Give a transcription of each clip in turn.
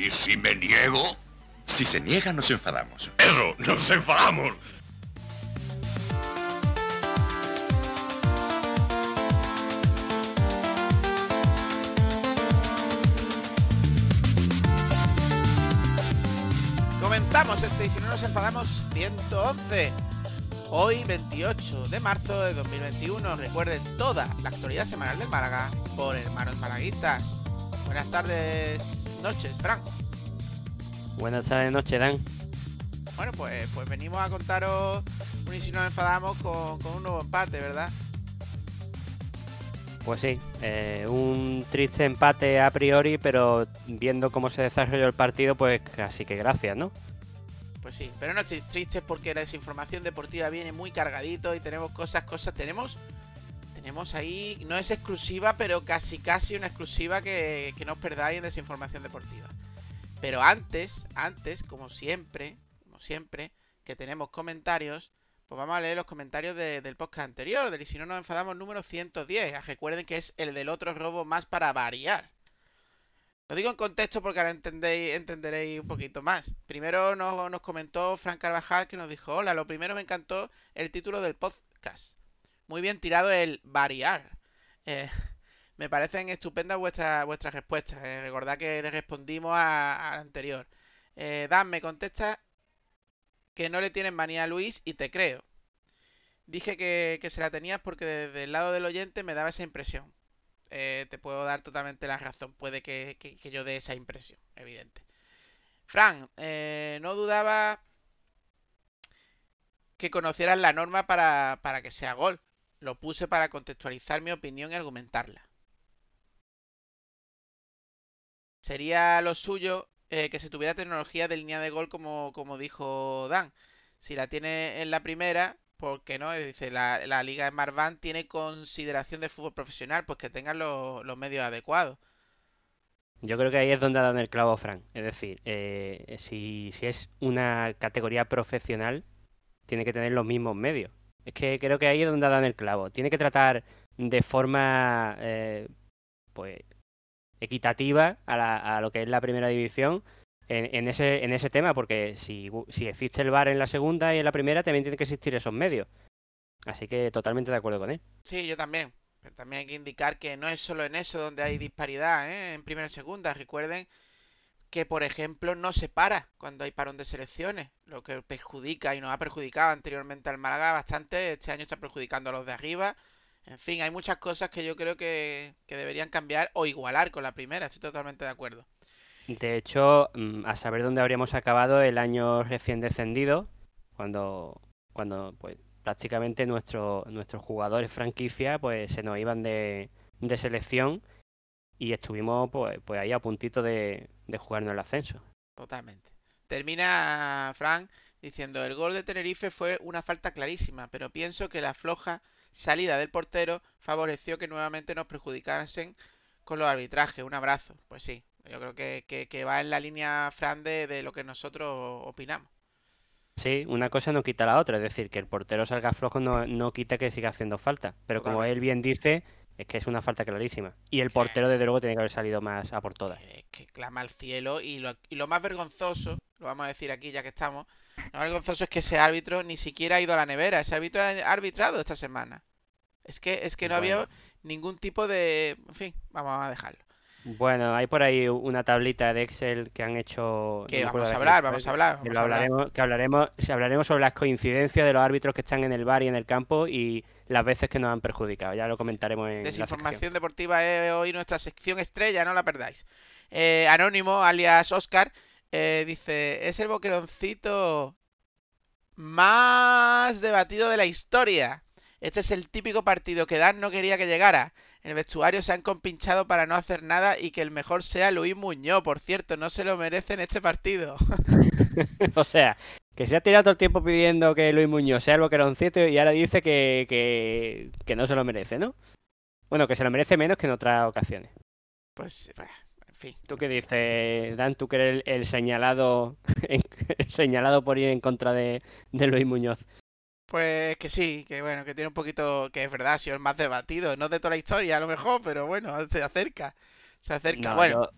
¿Y si me niego? Si se niega, nos enfadamos. Eso, nos enfadamos. Comenzamos este y si no nos enfadamos 111. Hoy 28 de marzo de 2021. Recuerden toda la actualidad semanal del Málaga por Hermanos Malaguistas. Buenas tardes, noches, Fran. Buenas tardes, noche, Dan. Bueno, pues, pues venimos a contaros un y si nos enfadamos con, con un nuevo empate, ¿verdad? Pues sí, eh, un triste empate a priori, pero viendo cómo se desarrolló el partido, pues casi que gracias, ¿no? Pues sí, pero no estoy triste porque la desinformación deportiva viene muy cargadito y tenemos cosas, cosas, tenemos tenemos ahí, no es exclusiva, pero casi casi una exclusiva que, que no os perdáis en desinformación deportiva. Pero antes, antes, como siempre, como siempre, que tenemos comentarios, pues vamos a leer los comentarios de- del podcast anterior, del y si no nos enfadamos número 110. Ah, Recuerden que es el del otro robo más para variar. Lo digo en contexto porque ahora entendéis, entenderéis un poquito más. Primero nos, nos comentó Frank Carvajal que nos dijo, hola, lo primero me encantó el título del podcast. Muy bien tirado el variar. Eh, me parecen estupendas vuestras vuestras respuestas. Eh, recordad que le respondimos a- anterior. Eh, Dan me contesta que no le tienes manía a Luis y te creo. Dije que, que se la tenías porque desde el lado del oyente me daba esa impresión. Te puedo dar totalmente la razón. Puede que, que- yo dé esa impresión, evidente. Fran, no dudaba que conocieras la norma para, para que sea gol. Lo puse para contextualizar mi opinión y argumentarla. Sería lo suyo eh, que se tuviera tecnología de línea de gol como, como dijo Dan. Si la tiene en la primera, ¿por qué no? Dice, la, la liga de Marván tiene consideración de fútbol profesional, pues que tengan los, medios adecuados. Yo creo que ahí es donde dan el clavo, Frank. Es decir, eh, si, si es una categoría profesional, tiene que tener los mismos medios. Es que creo que ahí es donde dan el clavo. Tiene que tratar de forma, eh, pues, equitativa a, la- lo que es la primera división en, en ese, en ese tema, porque si, si existe el VAR en la segunda y en la primera, también tienen que existir esos medios. Así que totalmente de acuerdo con él. Sí, yo también. Pero también hay que indicar que no es solo en eso donde hay disparidad, ¿eh? En primera y segunda. Recuerden que, por ejemplo, no se para cuando hay parón de selecciones, lo que perjudica y nos ha perjudicado anteriormente al Málaga bastante. Este año está perjudicando a los de arriba. En fin, hay muchas cosas que yo creo que, que deberían cambiar o igualar con la primera. Estoy totalmente de acuerdo. De hecho, mm, a saber dónde habríamos acabado el año recién descendido, cuando, cuando pues prácticamente nuestro- nuestros jugadores franquicia pues se nos iban de, de selección y estuvimos pues, pues ahí a puntito de, de jugarnos el ascenso. Totalmente. Termina Frank diciendo, el gol de Tenerife fue una falta clarísima, pero pienso que la floja salida del portero favoreció que nuevamente nos perjudicasen con los arbitrajes. Un abrazo. Pues sí, yo creo que, que- que va en la línea, Fran, de, de lo que nosotros opinamos. Sí, una cosa no quita la otra, es decir, que el portero salga flojo no, no quita que siga haciendo falta, pero como él bien dice, es que es una falta clarísima. Y el portero desde luego tiene que haber salido más a por todas. Es que clama al cielo y lo, y lo más vergonzoso, lo vamos a decir aquí ya que estamos, lo más vergonzoso es que ese árbitro ni siquiera ha ido a la nevera, ese árbitro ha arbitrado esta semana. Es que, es que no había ningún tipo de... En fin, vamos a dejarlo. Bueno, hay por ahí una tablita de Excel que han hecho. Que no vamos a hablar, vamos a hablar, que vamos lo a hablar. hablaremos, que hablaremos, sobre las coincidencias de los árbitros que están en el bar y en el campo y las veces que nos han perjudicado. Ya lo comentaremos en la. Desinformación deportiva es hoy nuestra sección estrella, no la perdáis. Eh, Anónimo, alias Oscar, eh, dice, es el boqueroncito más debatido de la historia. Este es el típico partido que Dan no quería que llegara. En el vestuario se han compinchado para no hacer nada y que el mejor sea Luis Muñoz. Por cierto, no se lo merece en este partido. o sea, que se ha tirado todo el tiempo pidiendo que Luis Muñoz sea el boqueroncito y ahora dice que, que, que no se lo merece, ¿no? Bueno, que se lo merece menos que en otras ocasiones. Pues, bueno, en fin. ¿Tú qué dices, Dan? ¿Tú que eres el, el señalado el señalado por ir en contra de, de Luis Muñoz? Pues que sí, que bueno, que tiene un poquito, que es verdad, ha sido el más debatido, no de toda la historia a lo mejor, pero bueno, se acerca, se acerca. No, bueno,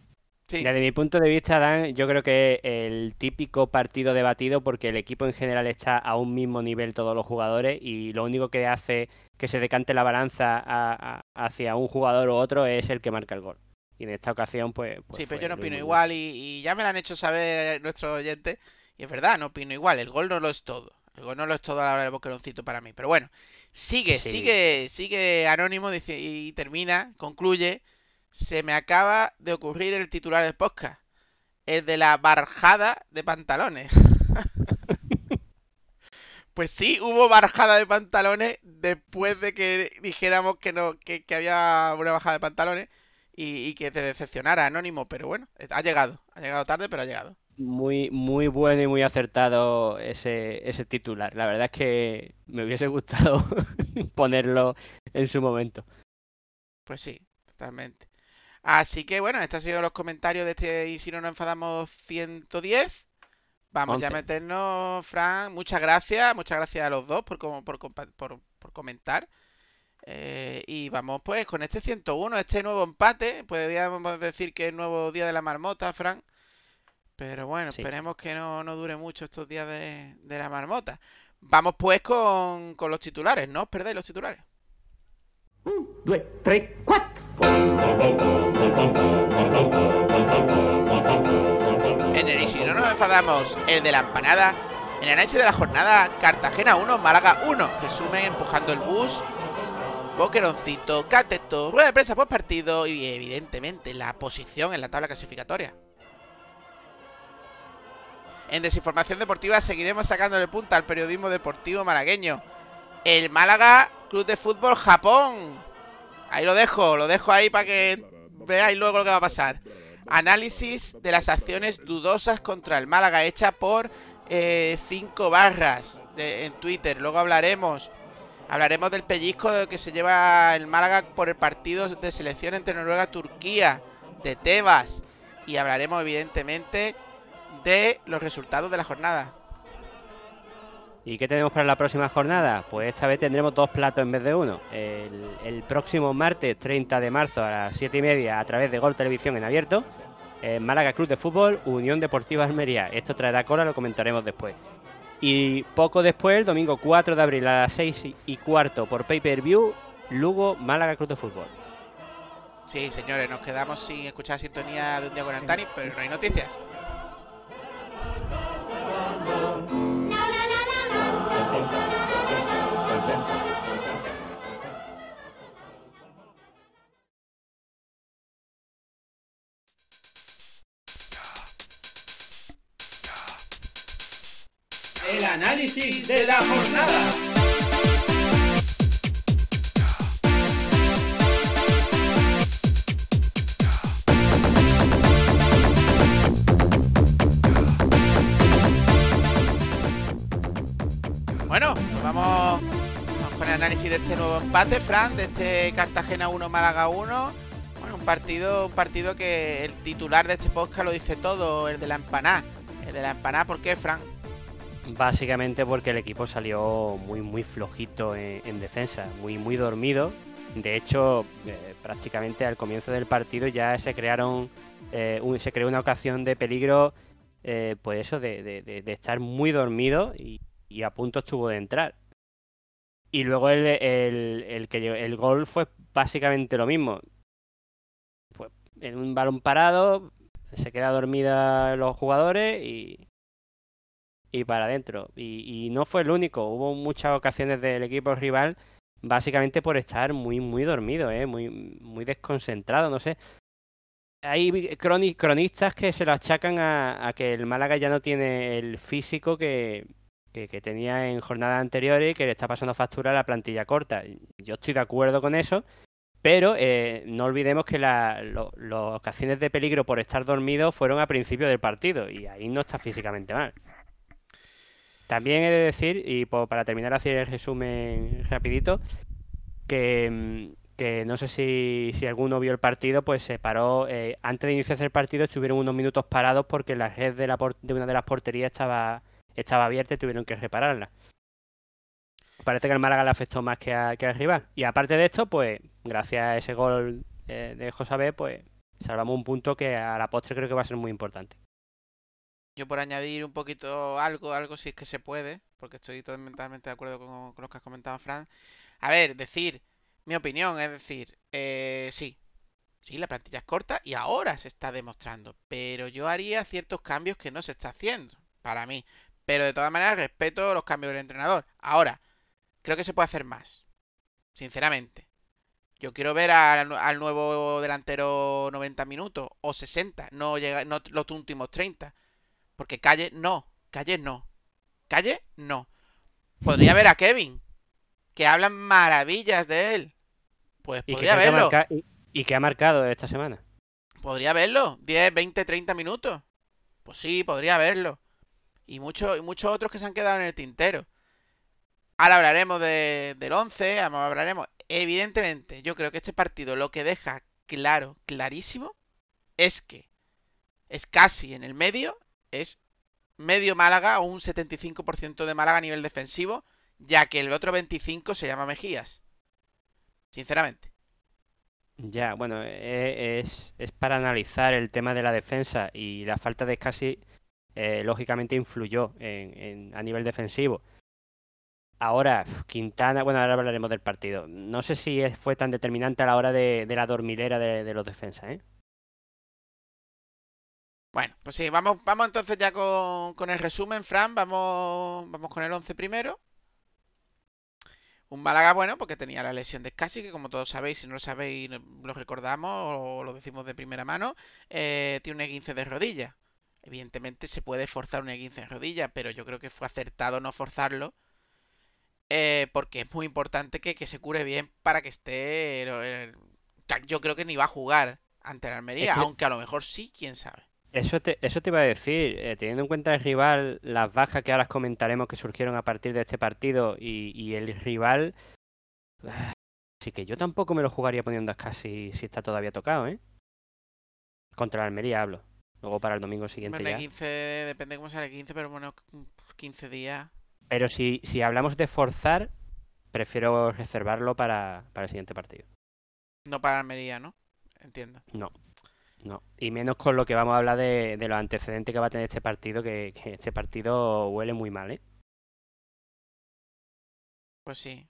yo, Desde mi punto de vista, Dan, yo creo que el típico partido debatido porque el equipo en general está a un mismo nivel todos los jugadores y lo único que hace que se decante la balanza hacia un jugador u otro es el que marca el gol. Y en esta ocasión, pues... pues sí, pero yo no opino igual y, y, ya me lo han hecho saber nuestros oyentes y es verdad, no opino igual. El gol no lo es todo. Gol no lo es todo a la hora del boqueroncito para mí. Pero bueno, sigue, sigue, sigue Anónimo dice, y termina, concluye se me acaba de ocurrir el titular del podcast. El de la barjada de pantalones. pues sí, hubo barjada de pantalones después de que dijéramos que no, que, había una bajada de pantalones y, que te decepcionara Anónimo, pero bueno, ha llegado, ha llegado tarde, pero ha llegado. Muy, muy bueno y muy acertado ese, ese titular. La verdad es que me hubiese gustado ponerlo en su momento. Pues sí, totalmente. Así que bueno, estos han sido los comentarios de este Y si no nos enfadamos 110. Vamos ya a meternos, Fran. Muchas gracias, muchas gracias a los dos por, por, por, comentar. Eh, y vamos pues con este 101, este nuevo empate. Podríamos decir que es el nuevo día de la marmota, Fran. Pero bueno, esperemos que no, dure mucho estos días de, de la marmota. Vamos pues con, con los titulares, no os perdáis los titulares. Un, dos, tres, cuatro. En el Y si no nos enfadamos, el de la empanada. En el análisis de la jornada, Cartagena 1, Málaga 1. Resumen empujando el bus. Boqueroncito, Cateto, rueda de prensa por partido y evidentemente la posición en la tabla clasificatoria. En desinformación deportiva seguiremos sacándole punta al periodismo deportivo malagueño. El Málaga Club de Fútbol Japón Ahí lo dejo, lo dejo ahí para que veáis luego lo que va a pasar. Análisis de las acciones dudosas contra el Málaga hecha por 5 eh, barras en Twitter. Luego hablaremos. Hablaremos del pellizco que se lleva el Málaga por el partido de selección entre Noruega y Turquía. De Tebas. Y hablaremos evidentemente de los resultados de la jornada. ¿Y qué tenemos para la próxima jornada? Pues esta vez tendremos dos platos en vez de uno. El, próximo martes 30 de marzo a las 7 y media a través de Gol Televisión en abierto. Málaga Cruz de Fútbol, Unión Deportiva Almería. Esto traerá cola, lo comentaremos después. Y poco después, el domingo 4 de abril a las 6 y cuarto por Pay Per View, Lugo Málaga Cruz de Fútbol. Sí, señores, nos quedamos sin escuchar sintonía de un día con Antani, pero no hay noticias. Análisis de la jornada. Bueno, pues vamos, con el análisis de este nuevo empate, Fran, de este Cartagena 1 Málaga 1. Bueno, un partido, un partido que el titular de este podcast lo dice todo, el de la empanada. El de la empanada, ¿por qué, Fran? Básicamente porque el equipo salió muy muy flojito en, defensa, muy muy dormido. De hecho, eh, prácticamente al comienzo del partido ya se crearon, eh, se creó una ocasión de peligro, eh, pues eso, de, estar muy dormido y, a punto estuvo de entrar. Y luego el, el, que el gol fue básicamente lo mismo. Pues en un balón parado, se queda dormida los jugadores y, y para adentro. Y, no fue el único, hubo muchas ocasiones del equipo rival básicamente por estar muy, muy dormido, ¿eh? muy, muy desconcentrado, no sé. Hay cronistas que se lo achacan a, que el Málaga ya no tiene el físico que, tenía en jornadas anteriores y que le está pasando factura a la plantilla corta. Yo estoy de acuerdo con eso, pero eh, no olvidemos que las ocasiones de peligro por estar dormido fueron a principio del partido y ahí no está físicamente mal. También he de decir, y para terminar así el resumen rapidito, que, mm, no sé si, alguno vio el partido, pues se paró, eh, antes de iniciarse el partido estuvieron unos minutos parados porque la red de, la de una de las porterías estaba, estaba abierta y tuvieron que repararla. Parece que el Málaga le afectó más que, a, que al rival. Y aparte de esto, pues gracias a ese gol eh, de José B, pues salvamos un punto que a la postre creo que va a ser muy importante. Yo por añadir un poquito algo, algo si es que se puede, porque estoy totalmente de acuerdo con, lo que has comentado, Fran. A ver, decir, mi opinión es decir, eh, sí, sí, la plantilla es corta y ahora se está demostrando, pero yo haría ciertos cambios que no se está haciendo, para mí. Pero de todas maneras respeto los cambios del entrenador. Ahora, creo que se puede hacer más, sinceramente. Yo quiero ver al, al nuevo delantero 90 minutos o 60, no, llega, no los últimos 30. Porque Calle no, Calle no. Calle no. Podría ver a Kevin, que hablan maravillas de él. Pues podría que verlo. y- y que ha marcado esta semana. Podría verlo. 10, 20, 30 minutos. Pues sí, podría verlo. Y, muchos y muchos otros que se han quedado en el tintero. Ahora hablaremos de- del 11, ahora hablaremos. Evidentemente, yo creo que este partido lo que deja claro, clarísimo, es que es casi en el medio, es medio Málaga o un 75% de Málaga a nivel defensivo, ya que el otro 25 se llama Mejías. Sinceramente. Ya, bueno, e- es, es para analizar el tema de la defensa y la falta de casi lógicamente influyó en, a nivel defensivo. Ahora, Quintana, bueno, ahora hablaremos del partido. No sé si fue tan determinante a la hora de, de la dormilera de, de los defensas, ¿eh? Bueno, pues sí, vamos, vamos entonces ya con, con el resumen, Fran. Vamos, vamos con el 11 primero. Un Málaga bueno, porque tenía la lesión de Scassi, que como todos sabéis, si no lo sabéis, lo recordamos o lo decimos de primera mano, eh, tiene un E15 de rodilla. Evidentemente se puede forzar un E15 de rodilla, pero yo creo que fue acertado no forzarlo, eh, porque es muy importante que, que se cure bien para que esté... eh, Yo creo que ni va a jugar ante la Almería, Es que- aunque a lo mejor sí, quién sabe. Eso te, eso te iba a decir, eh, teniendo en cuenta el rival, las bajas que ahora os comentaremos que surgieron a partir de este partido y, y el rival, así que yo tampoco me lo jugaría poniendo a casi si está todavía tocado, ¿eh? Contra la Almería hablo. Luego para el domingo siguiente Bueno, ya. 15, depende cómo sale 15, pero bueno, 15 días. Pero si, si hablamos de forzar, prefiero reservarlo para, para el siguiente partido. No para Almería, ¿no? Entiendo. No, no. Y menos con lo que vamos a hablar de, de los antecedentes que va a tener este partido, que, este partido huele muy mal, ¿eh? Pues sí.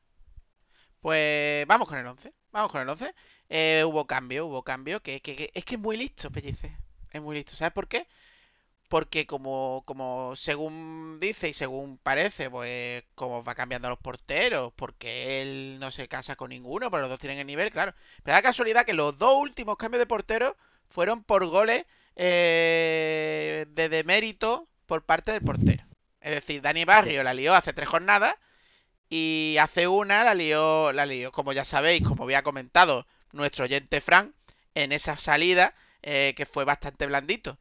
Pues vamos con el 11. Vamos con el 11. Eh, hubo cambio, hubo cambio. Que, que- que- es que es muy listo, Pellice. Es muy listo. ¿Sabes por qué? Porque como, como según dice y según parece, pues como va cambiando a los porteros, porque él no se casa con ninguno, pero los dos tienen el nivel, claro. Pero da casualidad que los dos últimos cambios de portero fueron por goles eh, de demérito por parte del portero. Es decir, Dani Barrio la lió hace tres jornadas y hace una la lió, la lió, como ya sabéis, como había comentado nuestro oyente Frank, en esa salida eh, que fue bastante blandito.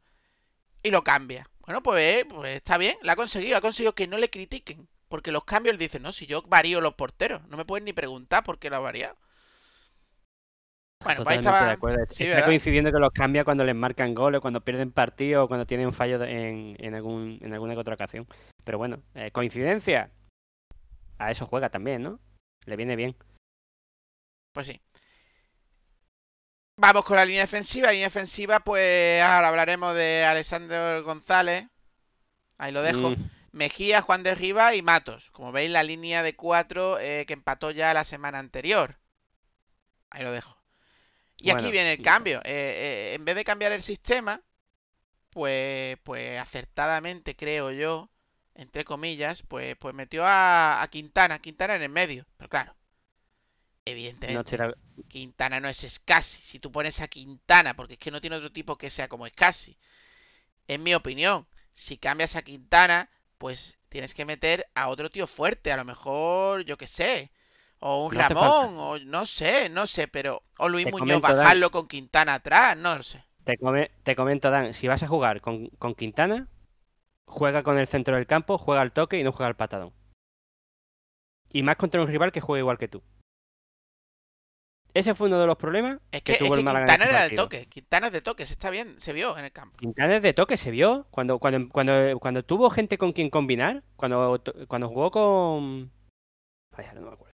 Y lo cambia. Bueno, pues, pues está bien, la ha conseguido, ha conseguido que no le critiquen. Porque los cambios él dice, no, si yo varío los porteros, no me pueden ni preguntar por qué lo ha variado. Bueno, pues Totalmente estaba. de acuerdo. Sí, Está coincidiendo que los cambia cuando les marcan goles, cuando pierden partido o cuando tienen fallo en, en, algún, en alguna que otra ocasión. Pero bueno, eh, coincidencia. A eso juega también, ¿no? Le viene bien. Pues sí. Vamos con la línea defensiva. La línea defensiva, pues ahora hablaremos de Alexander González. Ahí lo dejo. Mm, Mejía, Juan de Riva y Matos. Como veis, la línea de cuatro eh, que empató ya la semana anterior. Ahí lo dejo. Y aquí viene el cambio. Eh, eh, en vez de cambiar el sistema, pues, pues acertadamente creo yo, entre comillas, pues, pues metió a, a Quintana, Quintana en el medio. Pero claro, evidentemente, no Quintana no es Scassi. Si tú pones a Quintana, porque es que no tiene otro tipo que sea como Scassi. En mi opinión, si cambias a Quintana, pues tienes que meter a otro tío fuerte. A lo mejor, yo qué sé. O un No Ramón, o no sé, no sé, pero. O Luis Te Muñoz, comento, Dan. bajarlo con Quintana atrás, no lo sé. Te, come- te comento, Dan, si vas a jugar con, con Quintana, juega con el centro del campo, juega al toque y no juega al patadón. Y más contra un rival que juega igual que tú. Ese fue uno de los problemas Es que que, es tuvo el Málaga Quintana este era de toque. Quintana es de toque, se está bien, se vio en el campo. Quintana es de toque, se vio. Cuando, cuando, cuando, cuando tuvo gente con quien combinar, cuando, cuando jugó con. Ay, ahora no me acuerdo.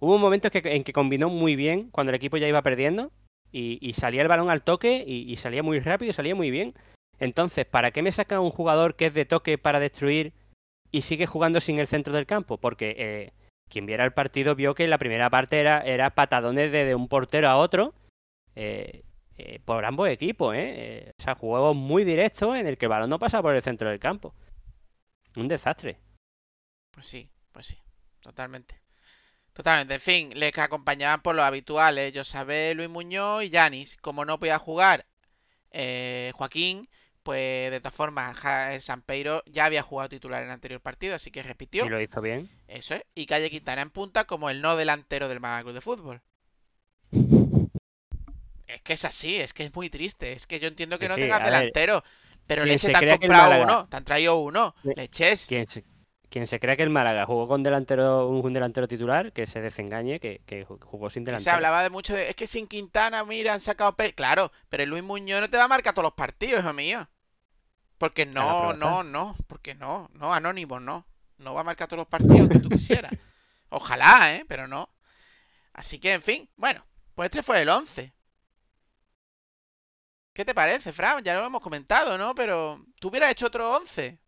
Hubo un momento que, en que combinó muy bien cuando el equipo ya iba perdiendo. y, salía el balón al toque y, salía muy rápido y salía muy bien. Entonces, ¿para qué me saca un jugador que es de toque para destruir y sigue jugando sin el centro del campo? Porque eh, quien viera el partido vio que la primera parte era, patadones de, un portero a otro eh, eh, por ambos equipos. Eh, O sea, juegos muy directos en el que el balón no pasa por el centro del campo. Un desastre. Pues sí, pues sí, totalmente. Totalmente, en fin, les acompañaban por los habituales, Josabé, Luis Muñoz y Yanis. Como no podía jugar eh, Joaquín, pues de todas formas, eh, Sampeiro ya había jugado titular en el anterior partido, así que repitió. Y lo hizo bien. Eso es. Y Calle Quintana en punta como el no delantero del Málaga Club de Fútbol. Es que es así, es que es muy triste. Es que yo entiendo que no sí, tengas ver, delantero. Pero leche, te han comprado uno, te han traído uno. Leches. Quien se, quien se crea que el Málaga jugó con delantero, un delantero titular, que se desengañe, que, que jugó sin Que se delantero. hablaba de mucho de. Es que sin Quintana, mira, han sacado. pe-". Claro, pero el Luis Muñoz no te va a marcar todos los partidos, hijo mío. Porque no, pero no, está. no. Porque no, no, Anónimo, no. No va a marcar todos los partidos que tú quisieras. Ojalá, ¿eh? Pero no. Así que, en fin, bueno, pues este fue el 11. ¿Qué te parece, Fran? Ya lo hemos comentado, ¿no? Pero tú hubieras hecho otro 11.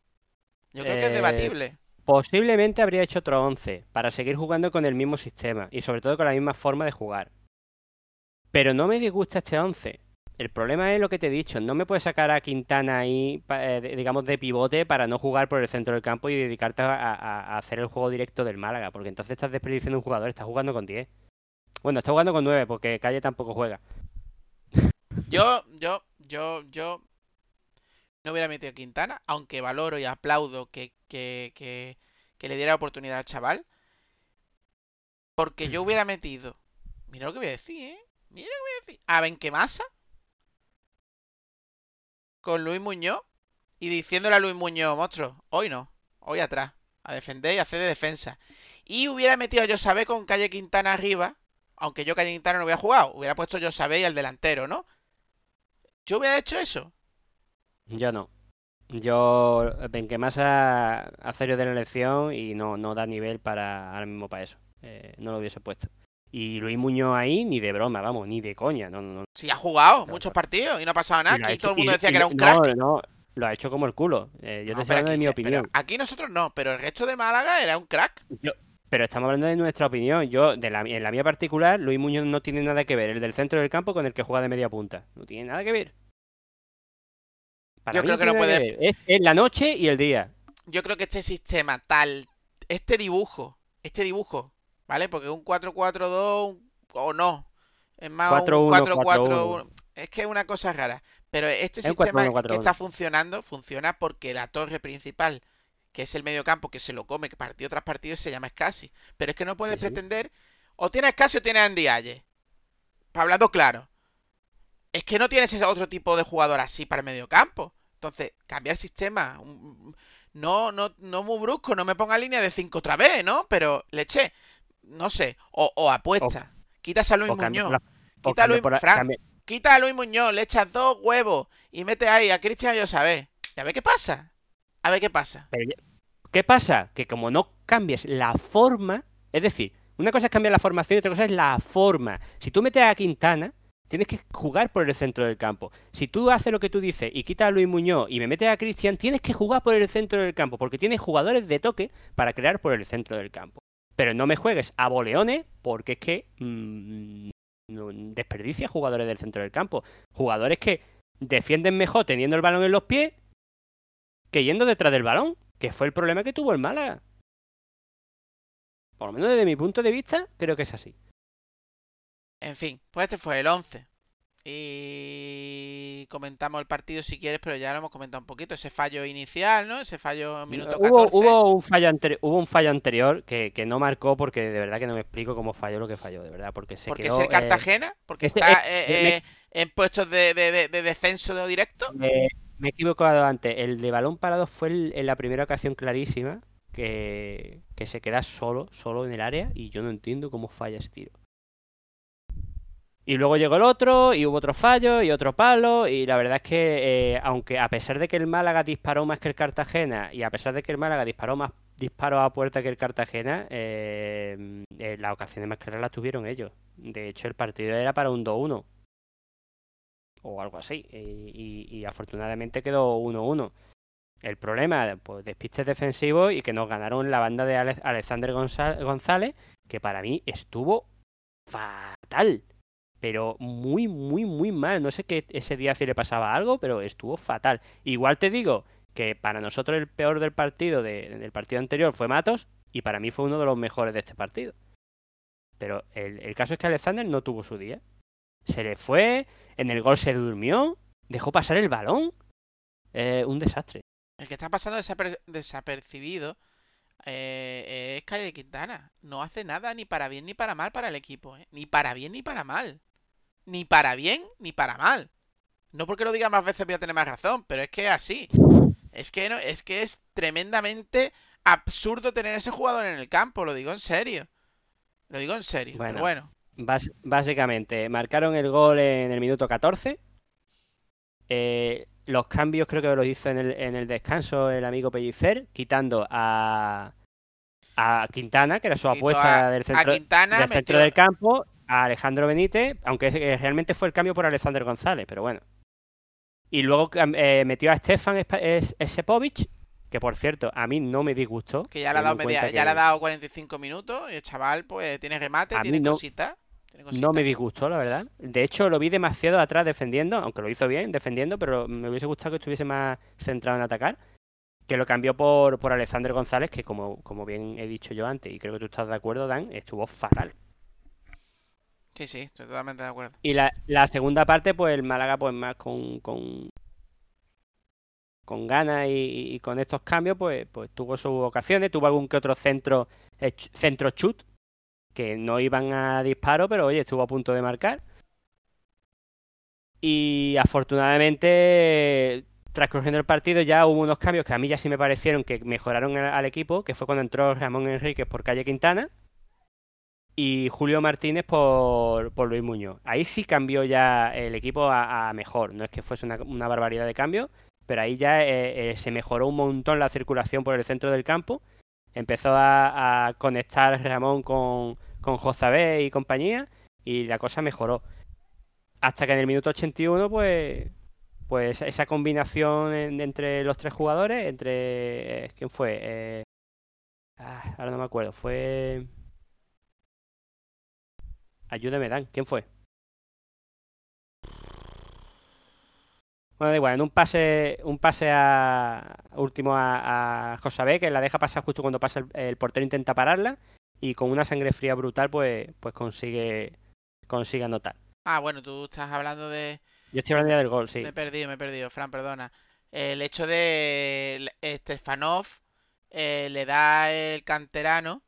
Yo creo que es Eh, debatible. Posiblemente habría hecho otro 11 para seguir jugando con el mismo sistema y sobre todo con la misma forma de jugar. Pero no me disgusta este 11. El problema es lo que te he dicho, no me puedes sacar a Quintana ahí, eh, digamos, de pivote para no jugar por el centro del campo y dedicarte a, a- hacer el juego directo del Málaga, porque entonces estás desperdiciando un jugador, estás jugando con 10. Bueno, está jugando con 9 porque Calle tampoco juega. Yo, yo, yo, yo no hubiera metido a Quintana, aunque valoro y aplaudo que, que, que, que le diera oportunidad al chaval. Porque yo hubiera metido. Mira lo que voy a decir, ¿eh? Mira lo que voy a decir. A Benquemasa. Con Luis Muñoz. Y diciéndole a Luis Muñoz, monstruo, hoy no, hoy atrás. A defender y hacer de defensa. Y hubiera metido a Josabé con Calle Quintana arriba. Aunque yo Calle Quintana no hubiera jugado. Hubiera puesto Josabé y al delantero, ¿no? Yo hubiera hecho eso. Yo no. Yo, Benquemasa a serio de la elección y no, no da nivel para ahora mismo para eso. Eh, no lo hubiese puesto. Y Luis Muñoz ahí, ni de broma, vamos, ni de coña. No, no, no. Si ha jugado muchos partidos y no ha pasado nada. Ha Aquí hecho- todo el mundo decía y que era un crack. No, no, lo ha hecho como el culo. Eh, yo No, te estoy hablando de mi opinión. aquí nosotros no, pero el resto de Málaga era un crack. Yo- pero estamos hablando de nuestra opinión. Yo, de la, en la mía particular, Luis Muñoz no tiene nada que ver el del centro del campo con el que juega de media punta. No tiene nada que ver. Para Yo creo que no puede- ver. Es, es la noche y el día. Yo creo que este sistema tal, este dibujo, este dibujo, ¿vale? Porque un 4-4-2 un- o no, es más un 4-1, 4-4-1. Es que es una cosa rara. Pero este Es un sistema 4-1, que está funcionando, funciona porque la torre principal, que es el medio campo que se lo come partido tras partido, se llama Scassi. Pero es que no puedes Sí, sí. pretender, o tienes Scassi o tienes a Ndiaye. Hablando claro. Es que no tienes ese otro tipo de jugador así para el medio campo. Entonces, cambiar sistema. un- No, no, no muy brusco, no me ponga línea de 5 otra vez, ¿no? Pero leche, no sé, o, o apuesta. Quitas a Luis O Muñoz, la- o quita a Luis, la- Fran, cambia- quita a Luis Muñoz, le echas dos huevos y mete ahí a Cristian Yosabé. Y a ver qué pasa. A ver qué pasa. Pero ¿Qué pasa? Que como no cambies la forma, es decir, una cosa es cambiar la formación y otra cosa es la forma. Si tú metes a Quintana, tienes que jugar por el centro del campo. Si tú haces lo que tú dices y quitas a Luis Muñoz y me metes a Cristian, tienes que jugar por el centro del campo, porque tienes jugadores de toque para crear por el centro del campo. Pero no me juegues a boleones, porque es que mm, desperdicia jugadores del centro del campo. Jugadores que defienden mejor teniendo el balón en los pies que yendo detrás del balón, que fue el problema que tuvo el Málaga. Por lo menos desde mi punto de vista, creo que es así. En fin, pues este fue el 11. Y comentamos el partido si quieres, pero ya lo hemos comentado un poquito. Ese fallo inicial, ¿no? Ese fallo en minuto 14. Hubo, hubo un fallo hubo un fallo anterior que, que no marcó porque de verdad que no me explico cómo falló lo que falló, de verdad, porque se porque quedó... es el eh, Cartagena, porque este- está eh, eh, me- eh, en puestos de, de- de- de descenso de directo. me, me he equivocado antes. El de balón parado fue el- en la primera ocasión clarísima que, que se queda solo, solo en el área y yo no entiendo cómo falla ese tiro. Y luego llegó el otro, y hubo otro fallo, y otro palo, y la verdad es que, eh, aunque a pesar de que el Málaga disparó más que el Cartagena, y a pesar de que el Málaga disparó más disparos a puerta que el Cartagena, eh, eh, las ocasiones más claras las tuvieron ellos. De hecho, el partido era para un 2-1. o algo así. Y, afortunadamente quedó 1-1. El problema, pues despistes defensivos y que nos ganaron la banda de Ale- Alexander González, que para mí estuvo fatal. Pero muy, muy, muy mal. No sé que ese día si le pasaba algo, pero estuvo fatal. Igual te digo que para nosotros el peor del partido, de- del partido anterior, fue Matos, y para mí fue uno de los mejores de este partido. Pero el, caso es que Alexander no tuvo su día. Se le fue, en el gol se durmió, dejó pasar el balón. Eh, un desastre. El que está pasando desaper- desapercibido eh, es Calle Quintana. No hace nada ni para bien ni para mal para el equipo. ¿eh? Ni para bien ni para mal. Ni para bien ni para mal. No porque lo diga más veces voy a tener más razón, pero es que es así. Es que no, es que es tremendamente absurdo tener ese jugador en el campo, lo digo en serio. Lo digo en serio. Bueno. Pero bueno, básicamente, marcaron el gol en el minuto 14. Eh, los cambios creo que los hizo en el, en el descanso el amigo Pellicer, quitando a, a Quintana, que era su apuesta a, del a centro, Quintana, del centro metió- del campo, a Alejandro Benítez, aunque eh, realmente fue el cambio por Alexander González, pero bueno. Y luego eh, metió a Stefan Sepovic, que por cierto, a mí no me disgustó. que ya le ha dado media, ya le ha dado 45 minutos y el chaval pues tiene remate, A tiene no- cositas. No me disgustó, la verdad. De hecho, lo vi demasiado atrás defendiendo, aunque lo hizo bien defendiendo, pero me hubiese gustado que estuviese más centrado en atacar. Que lo cambió por, por Alexander González, que como, como bien he dicho yo antes, y creo que tú estás de acuerdo, Dan, estuvo fatal. Sí, sí, estoy totalmente de acuerdo. Y la, la segunda parte, pues el Málaga, pues más con, con, con ganas y, y con estos cambios, pues, pues tuvo sus ocasiones, tuvo algún que otro centro, centro chut, que no iban a disparo, pero oye, estuvo a punto de marcar. Y afortunadamente, transcurriendo el partido, ya hubo unos cambios que a mí ya sí me parecieron que mejoraron al, al equipo, que fue cuando entró Ramón Enríquez por calle Quintana y Julio Martínez por, por Luis Muñoz. Ahí sí cambió ya el equipo a, mejor. No es que fuese una, una barbaridad de cambio, pero ahí ya eh, eh, se mejoró un montón la circulación por el centro del campo. Empezó a, conectar Ramón con, con Jozabé y compañía y la cosa mejoró. Hasta que en el minuto 81, pues, pues esa combinación en- entre los tres jugadores, entre... eh, ¿Quién fue? Ah, ahora no me acuerdo. Fue... Ayúdeme, Dan. ¿Quién fue? Bueno, da igual, en un pase, un pase a último a, a Josabé, que la deja pasar justo cuando pasa el, el portero intenta pararla, y con una sangre fría brutal, pues, pues consigue, consigue anotar. Ah, bueno, tú estás hablando de... Yo estoy hablando ya del gol, sí. Me he perdido, me he perdido, Fran, perdona. El hecho de Stefanov eh, le da el canterano.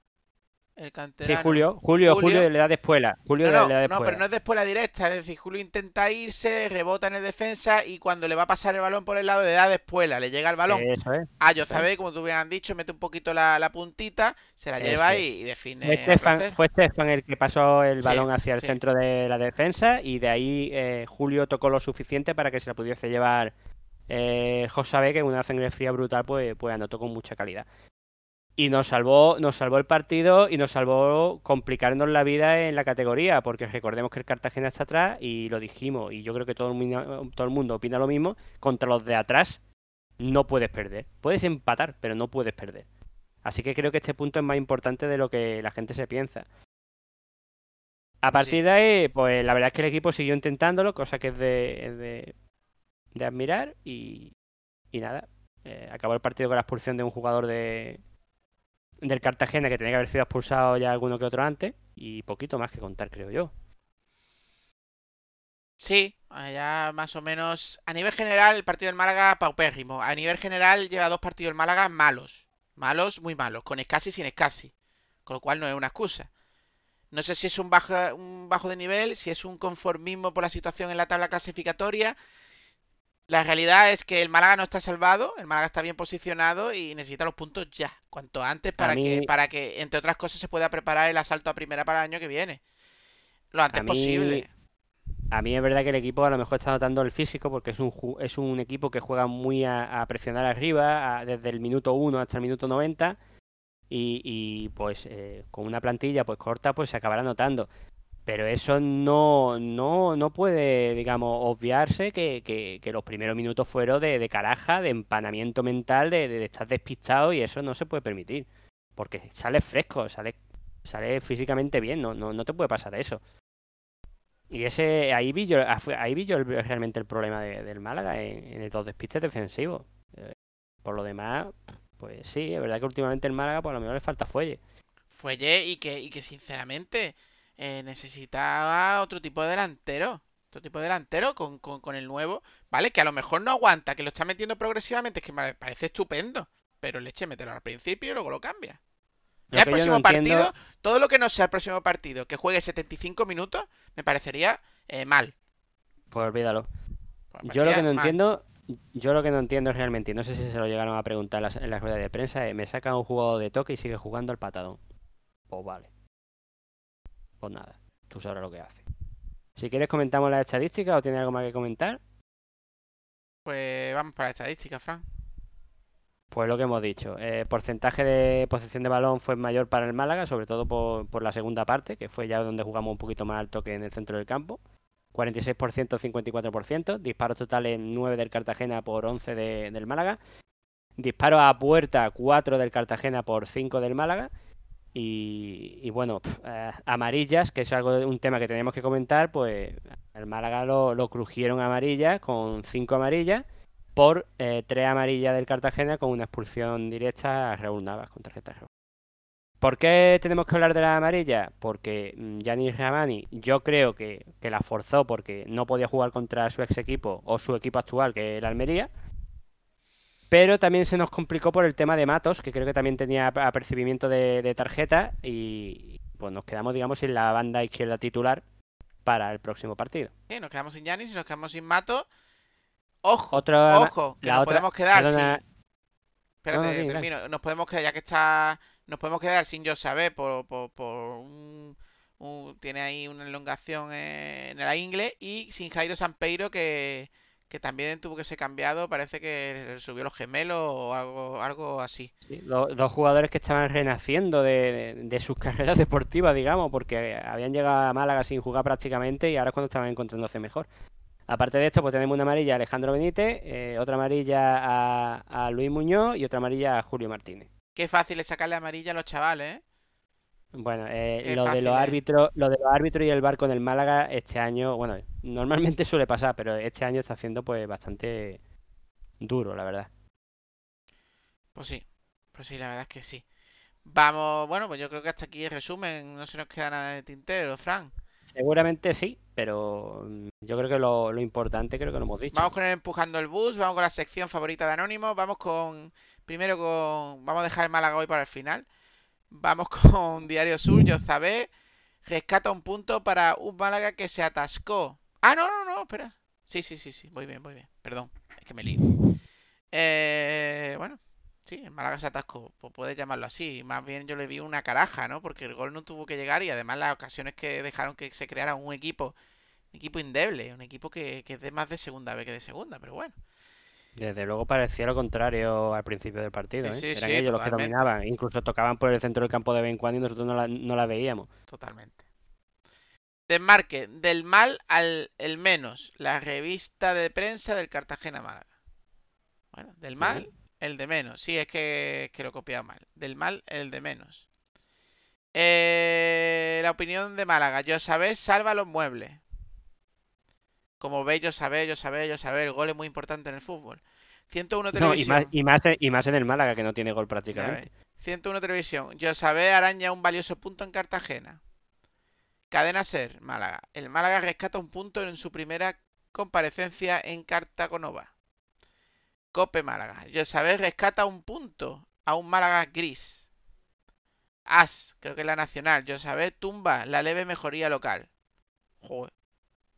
El Sí. Julio, Julio, Julio. Julio le da de espuela. Julio No, no, le da de no, pero espuela. no es después la directa, es decir, Julio intenta irse, rebota en el defensa y cuando le va a pasar el balón por el lado le da de espuela, le llega el balón Eso es. a Yozabé, como tú bien has dicho, mete un poquito la, la puntita, se la Eso lleva y, y define. Fue Estefan, placer. fue Estefan el que pasó el Sí, balón hacia el sí. centro de la defensa y de ahí eh, Julio tocó lo suficiente para que se la pudiese llevar eh, Josabé, que en una sangre fría brutal pues, pues anotó con mucha calidad. Y nos salvó, nos salvó el partido y nos salvó complicarnos la vida en la categoría, porque recordemos que el Cartagena está atrás y lo dijimos, y yo creo que todo el, mundo- todo el mundo opina lo mismo, contra los de atrás no puedes perder. Puedes empatar, pero no puedes perder. Así que creo que este punto es más importante de lo que la gente se piensa. A sí. partir de ahí, pues la verdad es que el equipo siguió intentándolo, cosa que es de, es de, de admirar y, y nada. eh, acabó el partido con la expulsión de un jugador de del Cartagena que tenía que haber sido expulsado ya alguno que otro antes y poquito más que contar, creo yo. Sí, ya más o menos. A nivel general, el partido del Málaga paupérrimo. A nivel general, lleva dos partidos del Málaga malos. Malos, muy malos. Con escasi y sin escasi. Con lo cual no es una excusa. No sé si es un bajo, un bajo de nivel, si es un conformismo por la situación en la tabla clasificatoria. La realidad es que el Málaga no está salvado, el Málaga está bien posicionado y necesita los puntos ya, cuanto antes, para que, para que, entre otras cosas, se pueda preparar el asalto a primera para el año que viene. Lo antes mí- posible. A mí es verdad que el equipo a lo mejor está notando el físico porque es un, es un equipo que juega muy a, a presionar arriba a- desde el minuto 1 hasta el minuto 90 y, y, pues eh, con una plantilla pues corta pues se acabará notando. Pero eso no, no, no puede, digamos, obviarse que, que- los primeros minutos fueron de, de caraja, de empanamiento mental, de, de estar despistado y eso no se puede permitir. Porque sales fresco, sales, sales físicamente bien, no, no, no te puede pasar eso. Y ese, ahí vi yo, ahí vi yo realmente el problema de- del Málaga en, en los despistes defensivos. Eh, Por lo demás, pues sí, es verdad que últimamente el Málaga, pues a lo mejor le falta fuelle. Fuelle y que, y que sinceramente eh, necesitaba otro tipo de delantero. Otro tipo de delantero con, con, con el nuevo. Vale, que a lo mejor no aguanta, que lo está metiendo progresivamente, es que me parece estupendo. Pero leche, mételo al principio y luego lo cambia. Lo Ya el próximo no entiendo- partido, todo lo que no sea el próximo partido, que juegue 75 minutos, me parecería eh, mal. Pues olvídalo. Pues Yo lo que no mal. entiendo, yo lo que no entiendo realmente, y no sé si se lo llegaron a preguntar en las, en las ruedas de prensa, es, me saca un jugador de toque y sigue jugando al patadón. Pues vale. Pues nada, tú sabrás lo que hace. Si quieres comentamos las estadísticas o tienes algo más que comentar, Pues vamos para la estadística, Fran. pues lo que hemos dicho. Eh, porcentaje de posesión de balón fue mayor para el Málaga, sobre todo por, por la segunda parte, que fue ya donde jugamos un poquito más al toque en el centro del campo. 46%, 54%. Disparos totales 9 del Cartagena por 11 de- del Málaga. Disparos a puerta 4 del Cartagena por 5 del Málaga. Y, bueno, pf, eh, amarillas, que es algo un tema que tenemos que comentar, pues el Málaga lo, lo crujieron amarillas con 5 amarillas por eh, 3 amarillas del Cartagena con una expulsión directa a Raúl Navas con tarjeta roja. ¿Por qué tenemos que hablar de la amarilla? Porque mm, Yanis Ramani yo creo que, que la forzó porque no podía jugar contra su ex equipo o su equipo actual, que era Almería. Pero también se nos complicó por el tema de Matos, que creo que también tenía ap- apercibimiento de, de tarjeta y pues nos quedamos, digamos, sin la banda izquierda titular para el próximo partido. Sí, nos quedamos sin Yanis y nos quedamos sin Mato. Ojo, Otra, ojo, que la nos otra- podemos quedar perdona, sin... Espérate, No, no, sí, termino. Nos podemos quedar, ya que está... Nos podemos quedar sin Josabé por, por, por un, un- Tiene ahí una elongación en la ingle y sin Jairo Sampeiro que, que también tuvo que ser cambiado. Parece que subió los gemelos o algo, algo así. Sí, lo- dos jugadores que estaban renaciendo de, de- de sus carreras deportivas, digamos, porque habían llegado a Málaga sin jugar prácticamente y ahora es cuando estaban encontrándose mejor. Aparte de esto, pues tenemos una amarilla a Alejandro Benítez, eh, otra amarilla a, a Luis Muñoz y otra amarilla a Julio Martínez. Qué fácil es sacarle amarilla a los chavales, ¿eh? Bueno, eh, lo de los árbitros, lo de los árbitros y el barco en el Málaga este año, bueno, normalmente suele pasar, pero este año está haciendo pues bastante duro, la verdad. Pues sí, pues sí, la verdad es que sí. Vamos, bueno, pues yo creo que hasta aquí el resumen. No se nos queda nada de tintero, Fran. Seguramente sí, pero mm, yo creo que lo, lo importante creo que lo hemos dicho. Vamos con el empujando el bus, vamos con la sección favorita de Anónimo, vamos con primero con vamos a dejar el Málaga hoy para el final. Vamos con Diario Sur, yo sabé, rescata un punto para un Málaga que se atascó. Ah, no, no, no, espera. Sí, sí, sí, sí, muy bien, muy bien. Perdón, es que me lío. Eh, bueno, sí, el Málaga se atascó, pues puedes llamarlo así. Más bien yo le vi una caraja, ¿no? Porque el gol no tuvo que llegar y además las ocasiones que dejaron que se creara un equipo un equipo endeble, un equipo que, que es de más de segunda vez que de segunda, pero bueno. Desde luego parecía lo contrario al principio del partido, Sí, ¿eh? sí, Eran sí, ellos los que dominaban, incluso tocaban por el centro del campo de vez en cuando y nosotros no la, no la veíamos. Totalmente. Desmarque, del mal al el menos, la revista de prensa del Cartagena Málaga. Bueno, del mal, el de menos. Sí, es que, que lo he copiado mal. Del mal, el de menos. Eh, la opinión de Málaga. Yo sabés, salva los muebles. Como veis, yo sabés, yo sabés, yo sabés. El gol es muy importante en el fútbol. 101 No, y televisión. más, y, más, y más en el Málaga, que no tiene gol prácticamente. ves. 101 Televisión. Yo sabé araña un valioso punto en Cartagena. Cadena Ser, Málaga. El Málaga rescata un punto en su primera comparecencia en Cartagonova. Cope Málaga. Yo sabé rescata un punto a un Málaga gris. As, creo que es la nacional. Yo sabé tumba la leve mejoría local. Joder.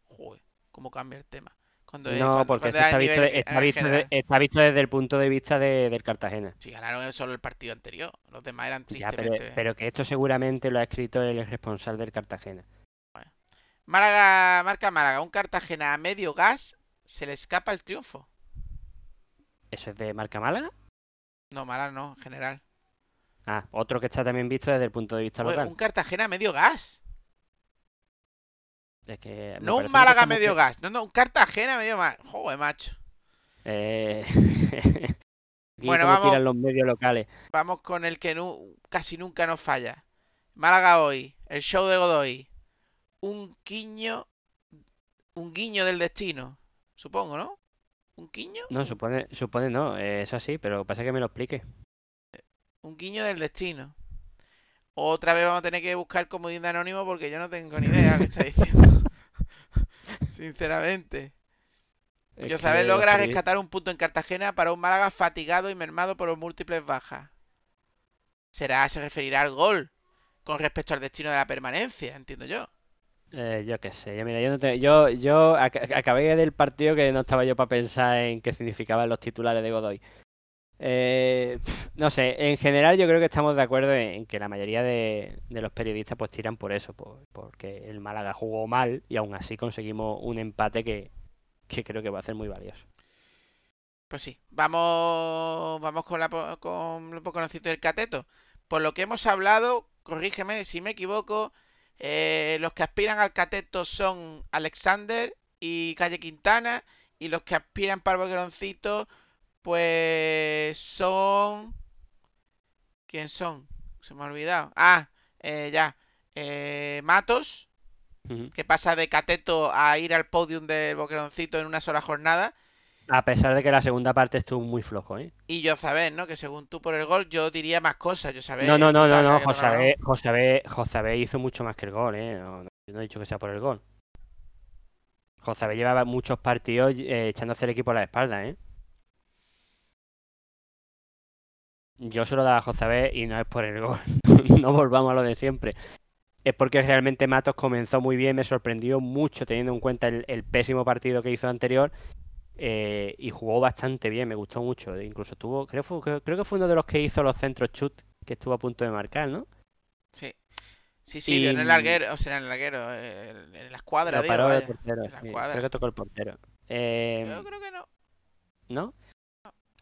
Joder. ¿Cómo cambia el tema? Cuando No, cuando- porque cuando está, visto, nivel está, visto de- general. está visto desde el punto de vista de- del Cartagena. Si ganaron solo el partido anterior. Los demás eran Ya, pero, tristemente. pero que esto seguramente lo ha escrito el responsable del Cartagena. Málaga, marca Málaga, un Cartagena a medio gas, se le escapa el triunfo. ¿Eso es de marca Málaga? No, Málaga no, en general. Ah, otro que está también visto desde el punto de vista local. un Cartagena a medio gas. Es que me No un Málaga medio que- gas, no, no, un Cartagena medio más. Joder, macho. Eh... Bueno, vamos. los medios locales. Vamos con el que nu- casi nunca nos falla. Málaga hoy, el show de Godoy. Un guiño, un guiño del destino, supongo, ¿no? ¿Un guiño? No, supone, supone no, eh, es así, pero pasa que me lo explique. Un guiño del destino. Otra vez vamos a tener que buscar comodín de anónimo porque yo no tengo ni idea de lo que está diciendo. Sinceramente. Es los logra rescatar un punto en Cartagena para un Málaga fatigado y mermado por múltiples bajas. Será, se referirá al gol con respecto al destino de la permanencia, entiendo yo. Eh, yo qué sé, yo, mira, yo, no te- yo, yo ac- acabé del partido que no estaba yo para pensar en qué significaban los titulares de Godoy. Eh, no sé, en general yo creo que estamos de acuerdo en, que la mayoría de, los periodistas pues tiran por eso, por- porque el Málaga jugó mal y aún así conseguimos un empate que, que creo que va a ser muy valioso. Pues sí, vamos, vamos con, la, con lo conocido del cateto. Por lo que hemos hablado, corrígeme si me equivoco, eh, los que aspiran al cateto son Alexander y Calle Quintana, y los que aspiran para el boqueroncito, pues son... ¿Quién son? Se me ha olvidado. Ah, eh, ya. Eh, Matos, que pasa de cateto a ir al podium del boqueroncito en una sola jornada. A pesar de que la segunda parte estuvo muy flojo, ¿eh? Y yo sabes, ¿no? Que según tú por el gol, yo diría más cosas. Yo sabes. No, no, no, no, no, que José toca el balón. Abé, José Abé- José Abé hizo mucho más que el gol, ¿eh? No, no- yo no he dicho que sea por el gol. José Abé llevaba muchos partidos eh, echándose el equipo a la espalda, ¿eh? Yo se lo daba a José Abé y no es por el gol. no volvamos a lo de siempre. Es porque realmente Matos comenzó muy bien, me sorprendió mucho teniendo en cuenta el, el pésimo partido que hizo anterior eh, y jugó bastante bien, me gustó mucho. Incluso tuvo, creo, fue- creo, creo que fue uno de los que hizo los centros chut que estuvo a punto de marcar, ¿no? Sí. Sí, sí, Y- en el larguero, o sea, en el larguero, eh, en la escuadra, digo, paró el portero, sí, creo que tocó el portero. Eh, Yo creo que no. ¿no?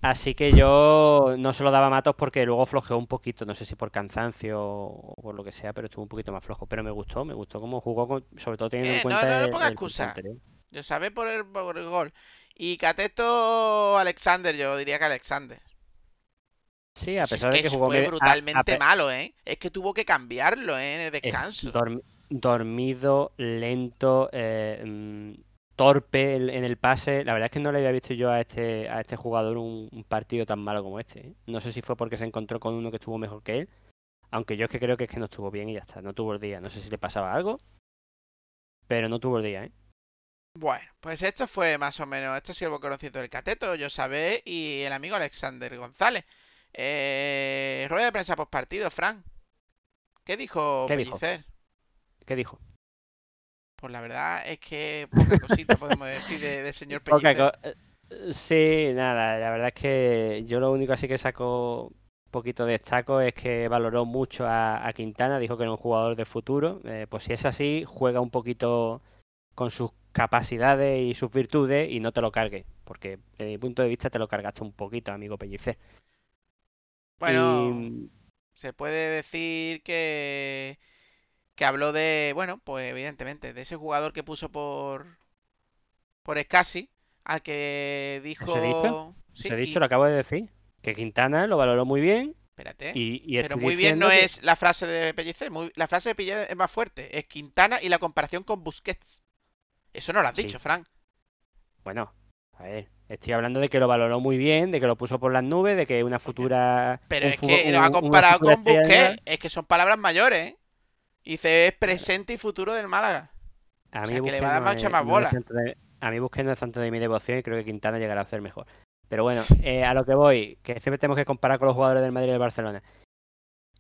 Así que yo no se lo daba a Matos porque luego flojeó un poquito, no sé si por cansancio o por lo que sea, pero estuvo un poquito más flojo. Pero me gustó, me gustó cómo jugó, con- sobre todo teniendo Eh, en no, cuenta no, no el- ponga excusa. Yo sabes por el, por el gol. Y Cateto Alexander, yo diría que Alexander. Sí, a que- pesar es de que que jugó fue bien, a- a brutalmente malo, ¿eh? Es que tuvo que cambiarlo, ¿eh? En el es descanso. dormi- dormido, lento, eh, mm, torpe en, el pase. La verdad es que no le había visto yo a este, a este jugador un, un partido tan malo como este. ¿eh? No sé si fue porque se encontró con uno que estuvo mejor que él. Aunque yo es que creo que es que no estuvo bien y ya está. No tuvo el día. No sé si le pasaba algo. Pero no tuvo el día, ¿eh? Bueno, pues esto fue más o menos. Esto ha sido el bocorocito del Cateto, yo sabé, y el amigo Alexander González. Eh, rueda de prensa post partido, Fran. ¿Qué dijo ¿Qué dijo? ¿Qué dijo? Pues la verdad es que poca cosita podemos decir de, de señor Pellicer. eh, Sí, nada, la verdad es que yo lo único así que saco poquito de destaco es que valoró mucho a, a Quintana, dijo que era un jugador de futuro. Eh, pues si es así, juega un poquito con sus capacidades y sus virtudes y no te lo cargues, porque desde mi punto de vista te lo cargaste un poquito, amigo Pellicer. Bueno, Y- se puede decir que que habló de, bueno, pues evidentemente, de ese jugador que puso por por Escasi, al que dijo, ¿Eso he dicho? sí, y- dicho, lo acabo de decir, que Quintana lo valoró muy bien espérate, y, y pero muy bien no que- es la frase de Pellicer, muy- la frase de Pellicer es más fuerte, es Quintana y la comparación con Busquets. Eso no lo has Sí. dicho, Frank. Bueno, a ver, estoy hablando de que lo valoró muy bien, de que lo puso por las nubes, de que una futura. Pero un es que lo ha comparado con Busquets, es que son palabras mayores, ¿eh? Dice, es presente y futuro del Málaga. A o mí sea, que le va a dar no es- más bola. santo de- a mí Busquets no es tanto de mi devoción y creo que Quintana llegará a ser mejor. Pero bueno, eh, a lo que voy, que siempre tenemos que comparar con los jugadores del Madrid y del Barcelona.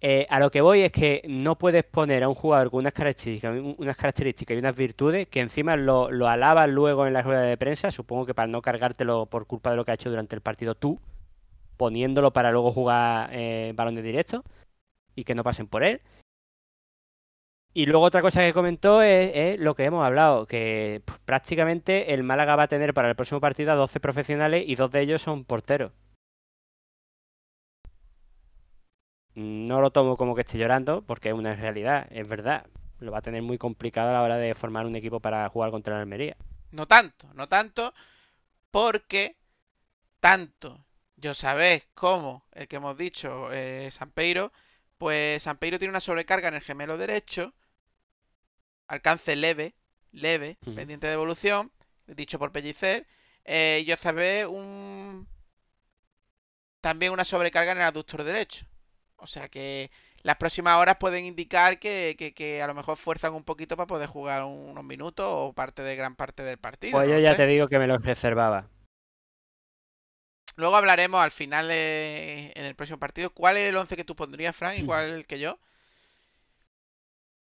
Eh, a lo que voy es que no puedes poner a un jugador con unas características, un- unas características y unas virtudes que encima lo, lo alabas luego en la rueda de prensa, supongo que para no cargártelo por culpa de lo que ha hecho durante el partido tú, poniéndolo para luego jugar eh, balones directos y que no pasen por él. Y luego otra cosa que comentó es, lo que hemos hablado, que pues, prácticamente el Málaga va a tener para el próximo partido a 12 profesionales y dos de ellos son porteros. No lo tomo como que esté llorando, porque es una realidad, es verdad. lo va a tener muy complicado a la hora de formar un equipo para jugar contra el Almería. No tanto, no tanto, porque tanto yo sabéis como el que hemos dicho, eh, Sampeiro, pues Sampeiro tiene una sobrecarga en el gemelo derecho, alcance leve, leve, pendiente de evolución, dicho por Pellicer, eh, y Ozabé un... también una sobrecarga en el aductor derecho. O sea que las próximas horas pueden indicar que, que- que a lo mejor fuerzan un poquito para poder jugar unos minutos o parte de gran parte del partido. Pues no yo ya sé. te digo que me lo reservaba. Luego hablaremos al final de- en el próximo partido cuál es el 11 que tú pondrías, Frank, Mm. y cuál es el que yo.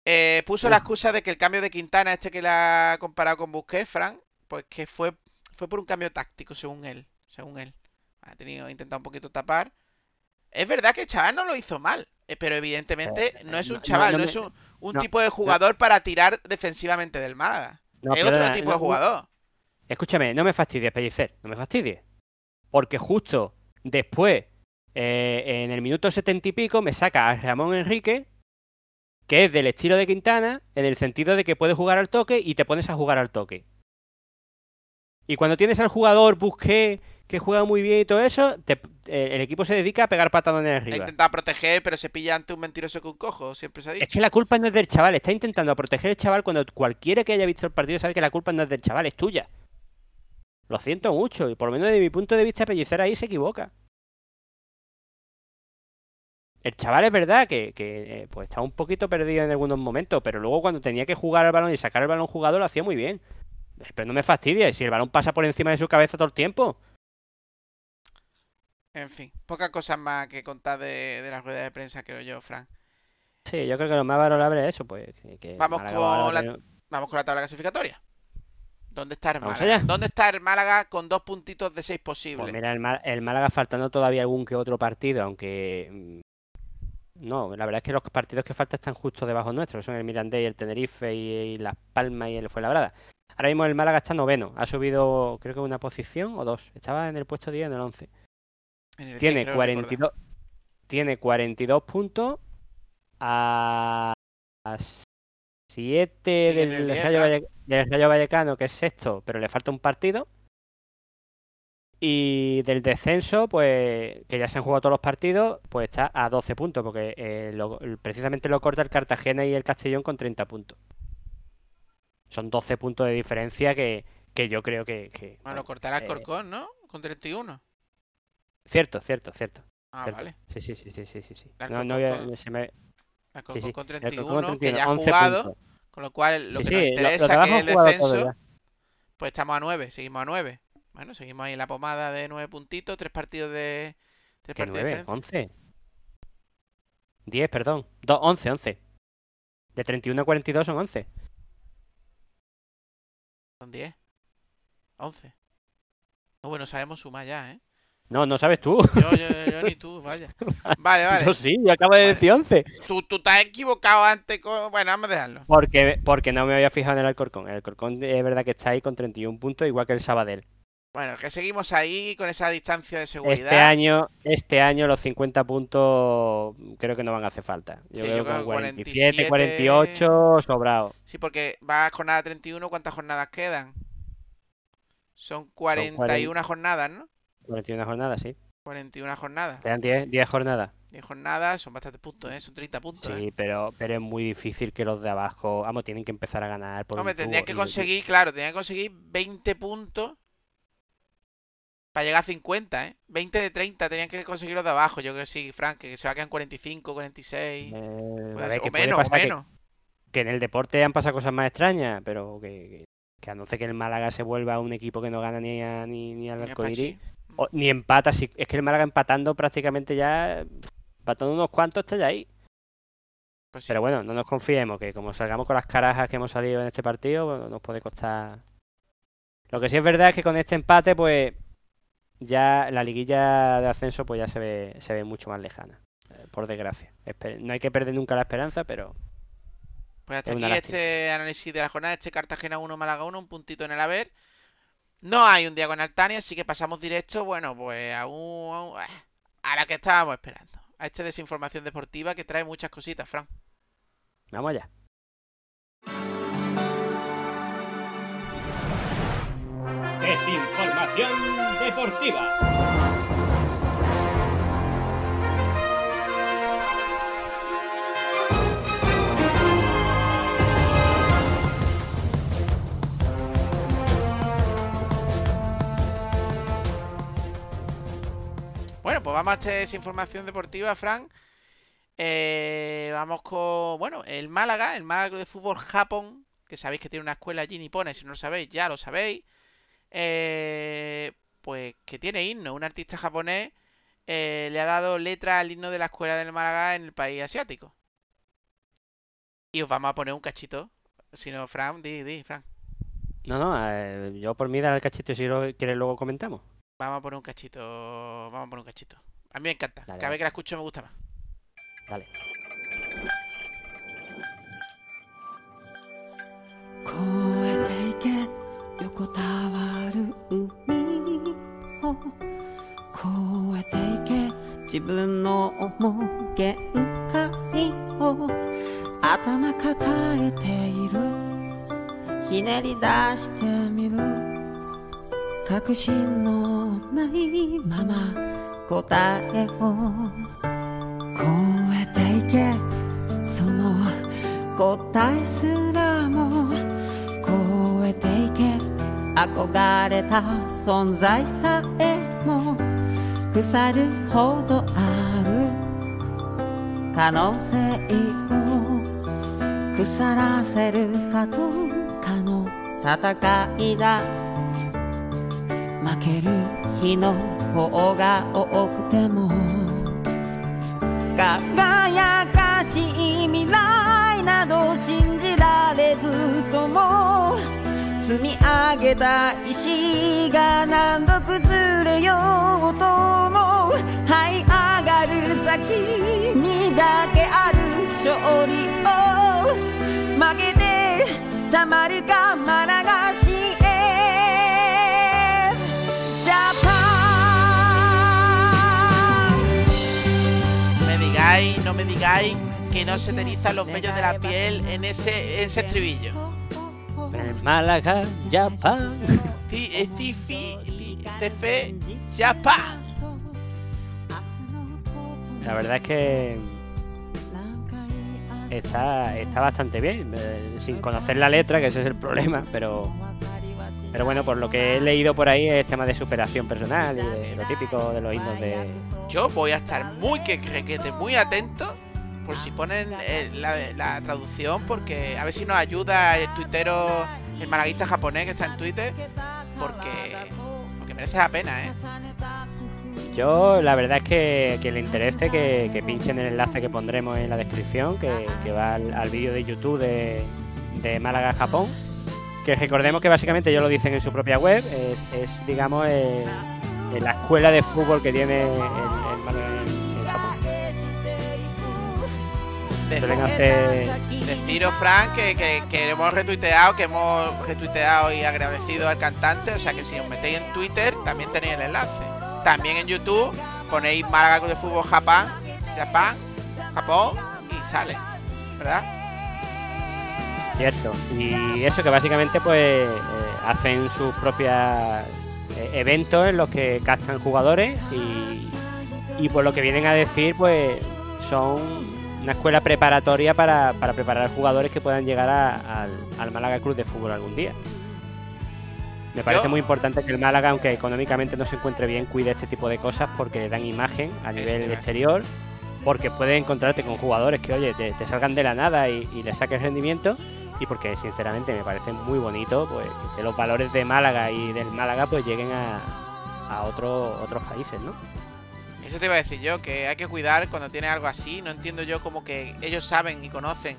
Eh, puso la excusa de que el cambio de Quintana, este que le ha comparado con Busquets, Frank, pues que fue, fue por un cambio táctico, según él. Según él. Ha tenido, intentado un poquito tapar. Es verdad que el chaval no lo hizo mal, eh, pero evidentemente no es un no- chaval, no es un, un no, tipo de jugador para tirar defensivamente del Málaga. No, es otro tipo no, de jugador. Escúchame, no me fastidies, Pellicer, no me fastidies. Porque justo después, eh, en el minuto setenta y pico, me saca a Ramón Enrique, que es del estilo de Quintana, en el sentido de que puede jugar al toque y te pones a jugar al toque. Y cuando tienes al jugador Busqué, que juega muy bien y todo eso, te- eh, el equipo se dedica a pegar patadones arriba. intentado proteger, pero se pilla ante un mentiroso que un cojo, siempre se ha dicho. Es que la culpa no es del chaval, está intentando proteger al chaval cuando cualquiera que haya visto el partido sabe que la culpa no es del chaval, es tuya. Lo siento mucho, y por lo menos desde mi punto de vista, Pellicer ahí se equivoca. El chaval es verdad que, que, eh, pues está un poquito perdido en algunos momentos, pero luego cuando tenía que jugar al balón y sacar el balón jugado lo hacía muy bien. Pero no me fastidies, si el balón pasa por encima de su cabeza todo el tiempo. En fin, pocas cosas más que contar de, de la rueda de prensa, creo yo, Frank. Sí, yo creo que lo más valorable es eso, pues. Que, Vamos Málaga con la- tener- Vamos con la tabla clasificatoria. ¿Dónde está el Málaga? ¿Dónde está el Málaga con dos puntitos de seis posibles? Pues mira, el Málaga faltando todavía algún que otro partido, aunque mm, no, la verdad es que los partidos que faltan están justo debajo nuestro, son el Mirandés y el Tenerife y, y Las Palmas y el Fuenlabrada. Ahora mismo el Málaga está noveno, ha subido creo que una posición o dos, estaba en el puesto 10 en el 11. En el Tiene 10, creo 42 tiene 42 puntos a 7 Sigue en del, el 10, Rayo Fran. Valle- del Rayo Vallecano, que es sexto, pero le falta un partido. Y del descenso, pues que ya se han jugado todos los partidos, pues está a 12 puntos, porque eh, lo- precisamente lo corta el Cartagena y el Castellón con 30 puntos. Son 12 puntos de diferencia que, que yo creo que... que, Bueno, bueno, cortará eh, Corcón, ¿no? Con 31. Cierto, cierto, cierto. Ah, cierto. vale. Sí, sí, sí, sí, sí, sí. El No, con- se me- La sí, Corcón sí. con el 31, Alcorcón con que 31, ya ha 11 jugado. puntos. Con lo cual, lo Sí, que nos sí, lo- interesa, que es el descenso, pues estamos a 9. Seguimos a 9. Bueno, seguimos ahí en la pomada de 9 puntitos. Tres partidos de. Tres ¿Qué partidos de 9? diferencia. 11. 10, perdón. Do- 11, 11. De 31 a 42 son 11. Son 10. 11. No, bueno, sabemos sumar ya, ¿eh? No, no sabes tú. Yo, yo, yo ni tú, vaya. Vale, vale. Yo sí, yo acabo de Vale. decir 11. Tú, tú te has equivocado antes con... Bueno, vamos a dejarlo. Porque, porque no me había fijado en el Alcorcón. El Alcorcón es verdad que está ahí con 31 puntos, igual que el Sabadell. Bueno, que seguimos ahí con esa distancia de seguridad. Este año, este año los 50 puntos creo que no van a hacer falta. Yo Sí, creo que creo con que 47, 47, 48, sobrado. Sí, porque va a jornada 31, ¿cuántas jornadas quedan? Son 41 jornadas, ¿no? 41 jornadas, sí. 41 jornadas. Quedan 10, 10 jornadas. 10 jornadas, son bastantes puntos, ¿eh? Son 30 puntos, ¿eh? Sí, pero, pero es muy difícil que los de abajo, vamos, tienen que empezar a ganar por Hombre, tendrían que conseguir, claro, tendrían que conseguir 20 puntos para llegar a 50, ¿eh? 20 de 30 tenían que conseguir los de abajo. Yo creo que sí, Frank, que se va a quedar en 45, 46. Eh, puede ver, ser, que o menos, o pasar que- menos. que en el deporte han pasado cosas más extrañas, pero que, que, a no ser que el Málaga se vuelva un equipo que no gana ni, a- ni, ni al Ni a arcoiris, Pachi. o- ni empata, si, es que el Málaga empatando prácticamente ya, empatando unos cuantos está ya ahí. Pues sí. Pero bueno, no nos confiemos, que como salgamos con las carajas que hemos salido en este partido, bueno, nos puede costar. Lo que sí es verdad es que con este empate, pues ya la liguilla de ascenso pues ya se ve, se ve mucho más lejana, eh, por desgracia. No hay que perder nunca la esperanza, pero Pues hasta Es aquí lástima. este análisis de la jornada, este Cartagena 1, Málaga 1, un puntito en el haber. No hay un día con Altania, así que pasamos directo, bueno, pues a un, a un- a la que estábamos esperando. A este desinformación deportiva que trae muchas cositas, Fran. vamos allá. Desinformación deportiva. Bueno, pues vamos a esta desinformación deportiva, Fran. Eh, vamos con, bueno, el Málaga, el Málaga de Fútbol Japón, que sabéis que tiene una escuela allí nipona, si no lo sabéis, ya lo sabéis eh, pues que tiene himno. Un artista japonés eh, le ha dado letra al himno de la escuela del Málaga en el país asiático. Y os vamos a poner un cachito. Si no, Fran, di, di, Fran. No, no, eh, yo por mí dar el cachito si lo quieres luego comentamos. Vamos a poner un cachito, vamos a poner un cachito. A mí me encanta, cada vez que la escucho me gusta más. Dale. 横たわる海を越えていけ自分の思う限界を頭抱えている。ひねり出してみる。確信のないまま答えを。越えていけ。その答えすらも憧れた存在さえも腐るほどある可能性を腐らせるかどうかの戦いだ。負ける日の方が多くても輝かしい未来など信じられずとも積み上げた石が何度崩れようとも這い上がる先にだけある勝利を負けてたまるかまながしへジャパン Me digáis, no me digáis que no se te erizan los vellos de la piel en ese, en ese estribillo. Málaga, ci- Cefe, Japan. La verdad es que está, está bastante bien, eh, sin conocer la letra, que ese es el problema, pero, pero bueno, por lo que he leído por ahí es tema de superación personal y de lo típico de los himnos de... Yo voy a estar muy que muy atento por si ponen eh, la, la traducción, porque a ver si nos ayuda el tuitero, el malaguista japonés que está en Twitter, porque, porque merece la pena, ¿eh? Yo la verdad es que, le interese que, pinchen el enlace que pondremos en la descripción, que, va al, vídeo de YouTube de, Málaga, Japón. Que recordemos que básicamente ellos lo dicen en su propia web, es, digamos la escuela de fútbol que tiene el, el Málaga Suelen hacer Deciros, Frank, que, que, que hemos retuiteado, que hemos retuiteado y agradecido al cantante. O sea que si os metéis en Twitter, también tenéis el enlace. También en YouTube ponéis Málaga de Fútbol Japón, Japón, Japón y sale. ¿Verdad? Cierto. Y eso que básicamente pues eh, hacen sus propios eh, eventos en los que captan jugadores y, y por lo que vienen a decir pues son una escuela preparatoria para, para preparar jugadores que puedan llegar a- al, al Málaga Club de Fútbol algún día. Me parece Yo- muy importante que el Málaga, aunque económicamente no se encuentre bien, cuide este tipo de cosas porque dan imagen a nivel exterior, porque puedes encontrarte con jugadores que, oye, te, te salgan de la nada y, y le saques rendimiento, y porque sinceramente me parece muy bonito pues, que los valores de Málaga y del Málaga pues lleguen a, a otro- otros países, ¿no? Eso te iba a decir yo, que hay que cuidar cuando tiene algo así. No entiendo yo como que ellos saben y conocen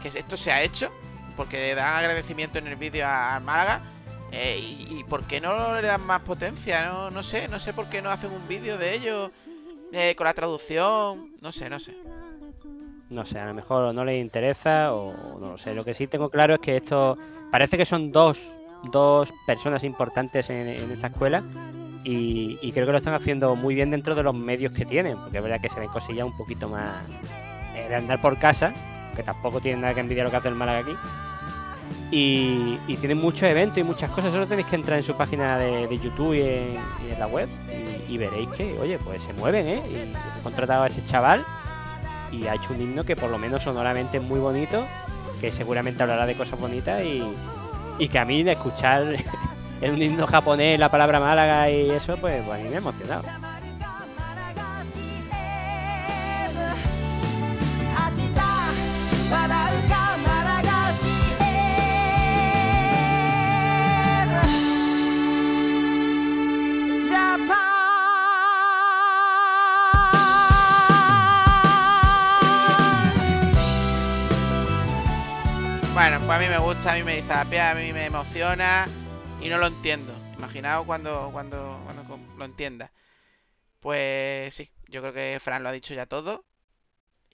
que esto se ha hecho, porque dan agradecimiento en el vídeo a, a Málaga. eh, y, y por qué no le dan más potencia? No, no sé, no sé por qué no hacen un vídeo de ellos eh, con la traducción. No sé, no sé. No sé, a lo mejor no les interesa o no lo sé. Lo que sí tengo claro es que esto parece que son dos, dos personas importantes en, en esta escuela y, y creo que lo están haciendo muy bien dentro de los medios que tienen, porque es verdad que se ven cosillas un poquito más eh, de andar por casa, que tampoco tienen nada que envidiar lo que hace el Málaga aquí. Y, tienen muchos eventos y muchas cosas. Solo tenéis que entrar en su página de, YouTube y en, la web y, y veréis que, oye, pues se mueven, ¿eh? Y he contratado a este chaval y ha hecho un himno que por lo menos sonoramente es muy bonito, que seguramente hablará de cosas bonitas y, y que a mí de escuchar en un himno japonés la palabra Málaga y eso, pues, pues, a mí me ha emocionado. Bueno, pues a mí me gusta, a mí me dice a mí me emociona y no lo entiendo. Imaginaos cuando, cuando, cuando lo entienda. Pues sí, yo creo que Fran lo ha dicho ya todo.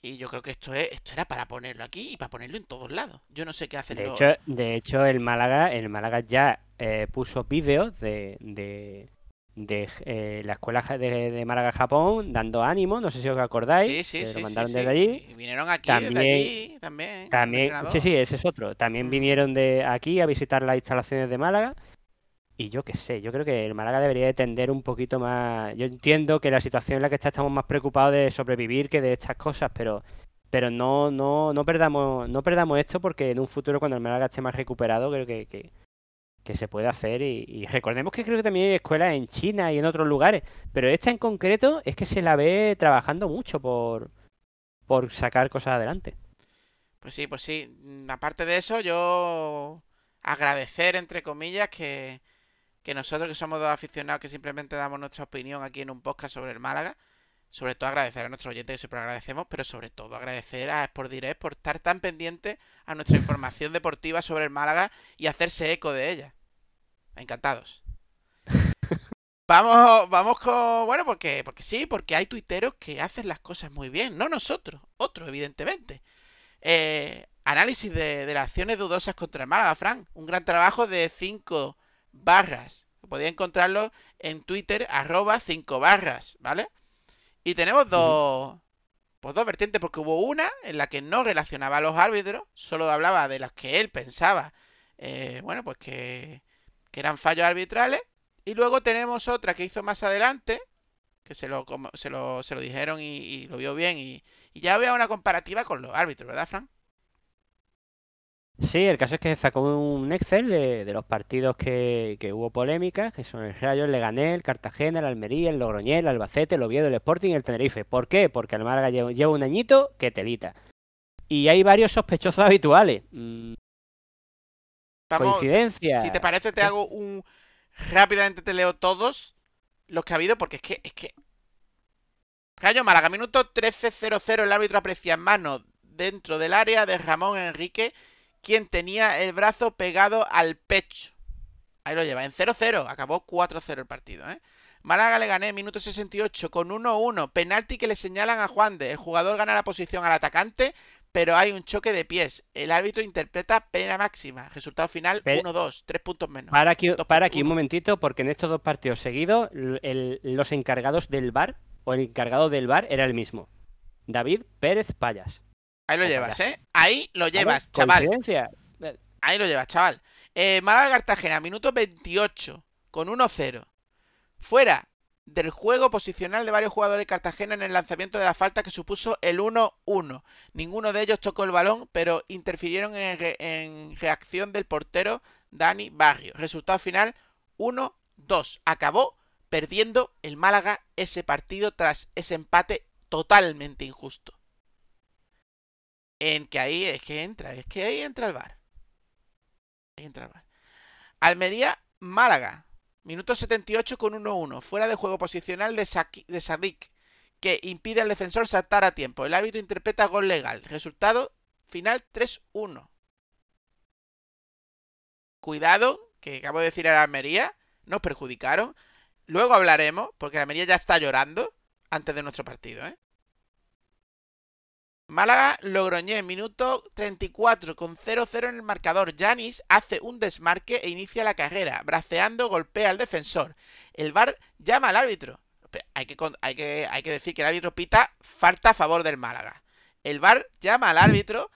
Y yo creo que esto es, esto era para ponerlo aquí y para ponerlo en todos lados. Yo no sé qué hacen De los- hecho, de hecho el Málaga, el Málaga ya eh, puso vídeos de, de, de, eh, la escuela de, de Málaga Japón dando ánimo, no sé si os acordáis, Sí, sí, sí, lo mandaron sí. desde allí. Y vinieron aquí, También- desde aquí, también. También, sí, sí, ese es otro. También Mm. vinieron de aquí a visitar las instalaciones de Málaga. Y yo qué sé, yo creo que el Málaga debería de tender un poquito más. Yo entiendo que la situación en la que está estamos más preocupados de sobrevivir que de estas cosas, pero, pero no, no, no perdamos, no perdamos esto porque en un futuro cuando el Málaga esté más recuperado, creo que, que, se puede hacer. Y, y recordemos que creo que también hay escuelas en China y en otros lugares, pero esta en concreto es que se la ve trabajando mucho por, por sacar cosas adelante. Pues sí, pues sí. Aparte de eso, yo agradecer, entre comillas, que, que nosotros que somos dos aficionados que simplemente damos nuestra opinión aquí en un podcast sobre el Málaga, sobre todo agradecer a nuestros oyentes que siempre agradecemos, pero sobre todo agradecer a Sport Direct por estar tan pendiente a nuestra información deportiva sobre el Málaga y hacerse eco de ella. Encantados. Vamos, vamos con. Bueno, porque, porque sí, porque hay tuiteros que hacen las cosas muy bien. No nosotros, otros, evidentemente. Eh, análisis de, de las acciones dudosas contra el Málaga, Fran. Un gran trabajo de 5 barras. Podéis encontrarlo en Twitter, arroba 5 barras, ¿vale? Y tenemos dos, pues dos vertientes, porque hubo una en la que no relacionaba a los árbitros, solo hablaba de las que él pensaba, eh, bueno, pues que, que eran fallos arbitrales. Y luego tenemos otra que hizo más adelante, que se lo, como- se lo, se lo dijeron y, y lo vio bien, y, y ya veo una comparativa con los árbitros, ¿verdad, Fran? Sí, el caso es que sacó un Excel de, de los partidos que, que hubo polémicas, que son el Rayo, el Leganés, el Cartagena, el Almería, el Logroñés, el Albacete, el Oviedo, el Sporting y el Tenerife. ¿Por qué? Porque el Málaga lleva, lleva un añito que telita. Y hay varios sospechosos habituales. Mm, Vamos, coincidencia. si te parece, te hago un. Rápidamente te leo todos los que ha habido, porque es que. Es que... Rayo Málaga, minuto 13.00, el árbitro aprecia en mano dentro del área de Ramón Enrique, quien tenía el brazo pegado al pecho. Ahí lo lleva, en 0-0, acabó 4-0 el partido, ¿eh? Málaga le gané, minuto 68, con 1-1, penalti que le señalan a Juan de. El jugador gana la posición al atacante, pero hay un choque de pies. El árbitro interpreta pena máxima. Resultado final Pero- 1-2, 3 puntos menos. Para aquí, para un momentito, porque en estos dos partidos seguidos, el- los encargados del bar, o el encargado del bar, era el mismo. David Pérez Payas. Ahí lo llevas. ¿eh? Ahí lo llevas, chaval. Ahí lo llevas, chaval. Eh, Málaga Cartagena, minuto 28, con 1-0. Fuera del juego posicional de varios jugadores de Cartagena en el lanzamiento de la falta que supuso el 1-1. Ninguno de ellos tocó el balón, pero interfirieron en, re- en reacción del portero Dani Barrio. Resultado final 1-2. Acabó perdiendo el Málaga ese partido tras ese empate totalmente injusto. En que ahí es que entra, es que ahí entra el VAR. Ahí entra el. Almería, Málaga. Minuto 78 con 1-1. Fuera de juego posicional de, de Sadik. Que impide al defensor saltar a tiempo. El árbitro interpreta gol legal. Resultado final 3-1. Cuidado, que acabo de decir a la Almería. Nos perjudicaron. Luego hablaremos, porque la Almería ya está llorando antes de nuestro partido, ¿eh? Málaga Logroñés, minuto 34 con 0-0 en el marcador. Yanis hace un desmarque e inicia la carrera. Braceando golpea al defensor. El VAR llama al árbitro. Pero Hay que, hay, que, hay que decir que el árbitro pita falta a favor del Málaga. El VAR llama al árbitro.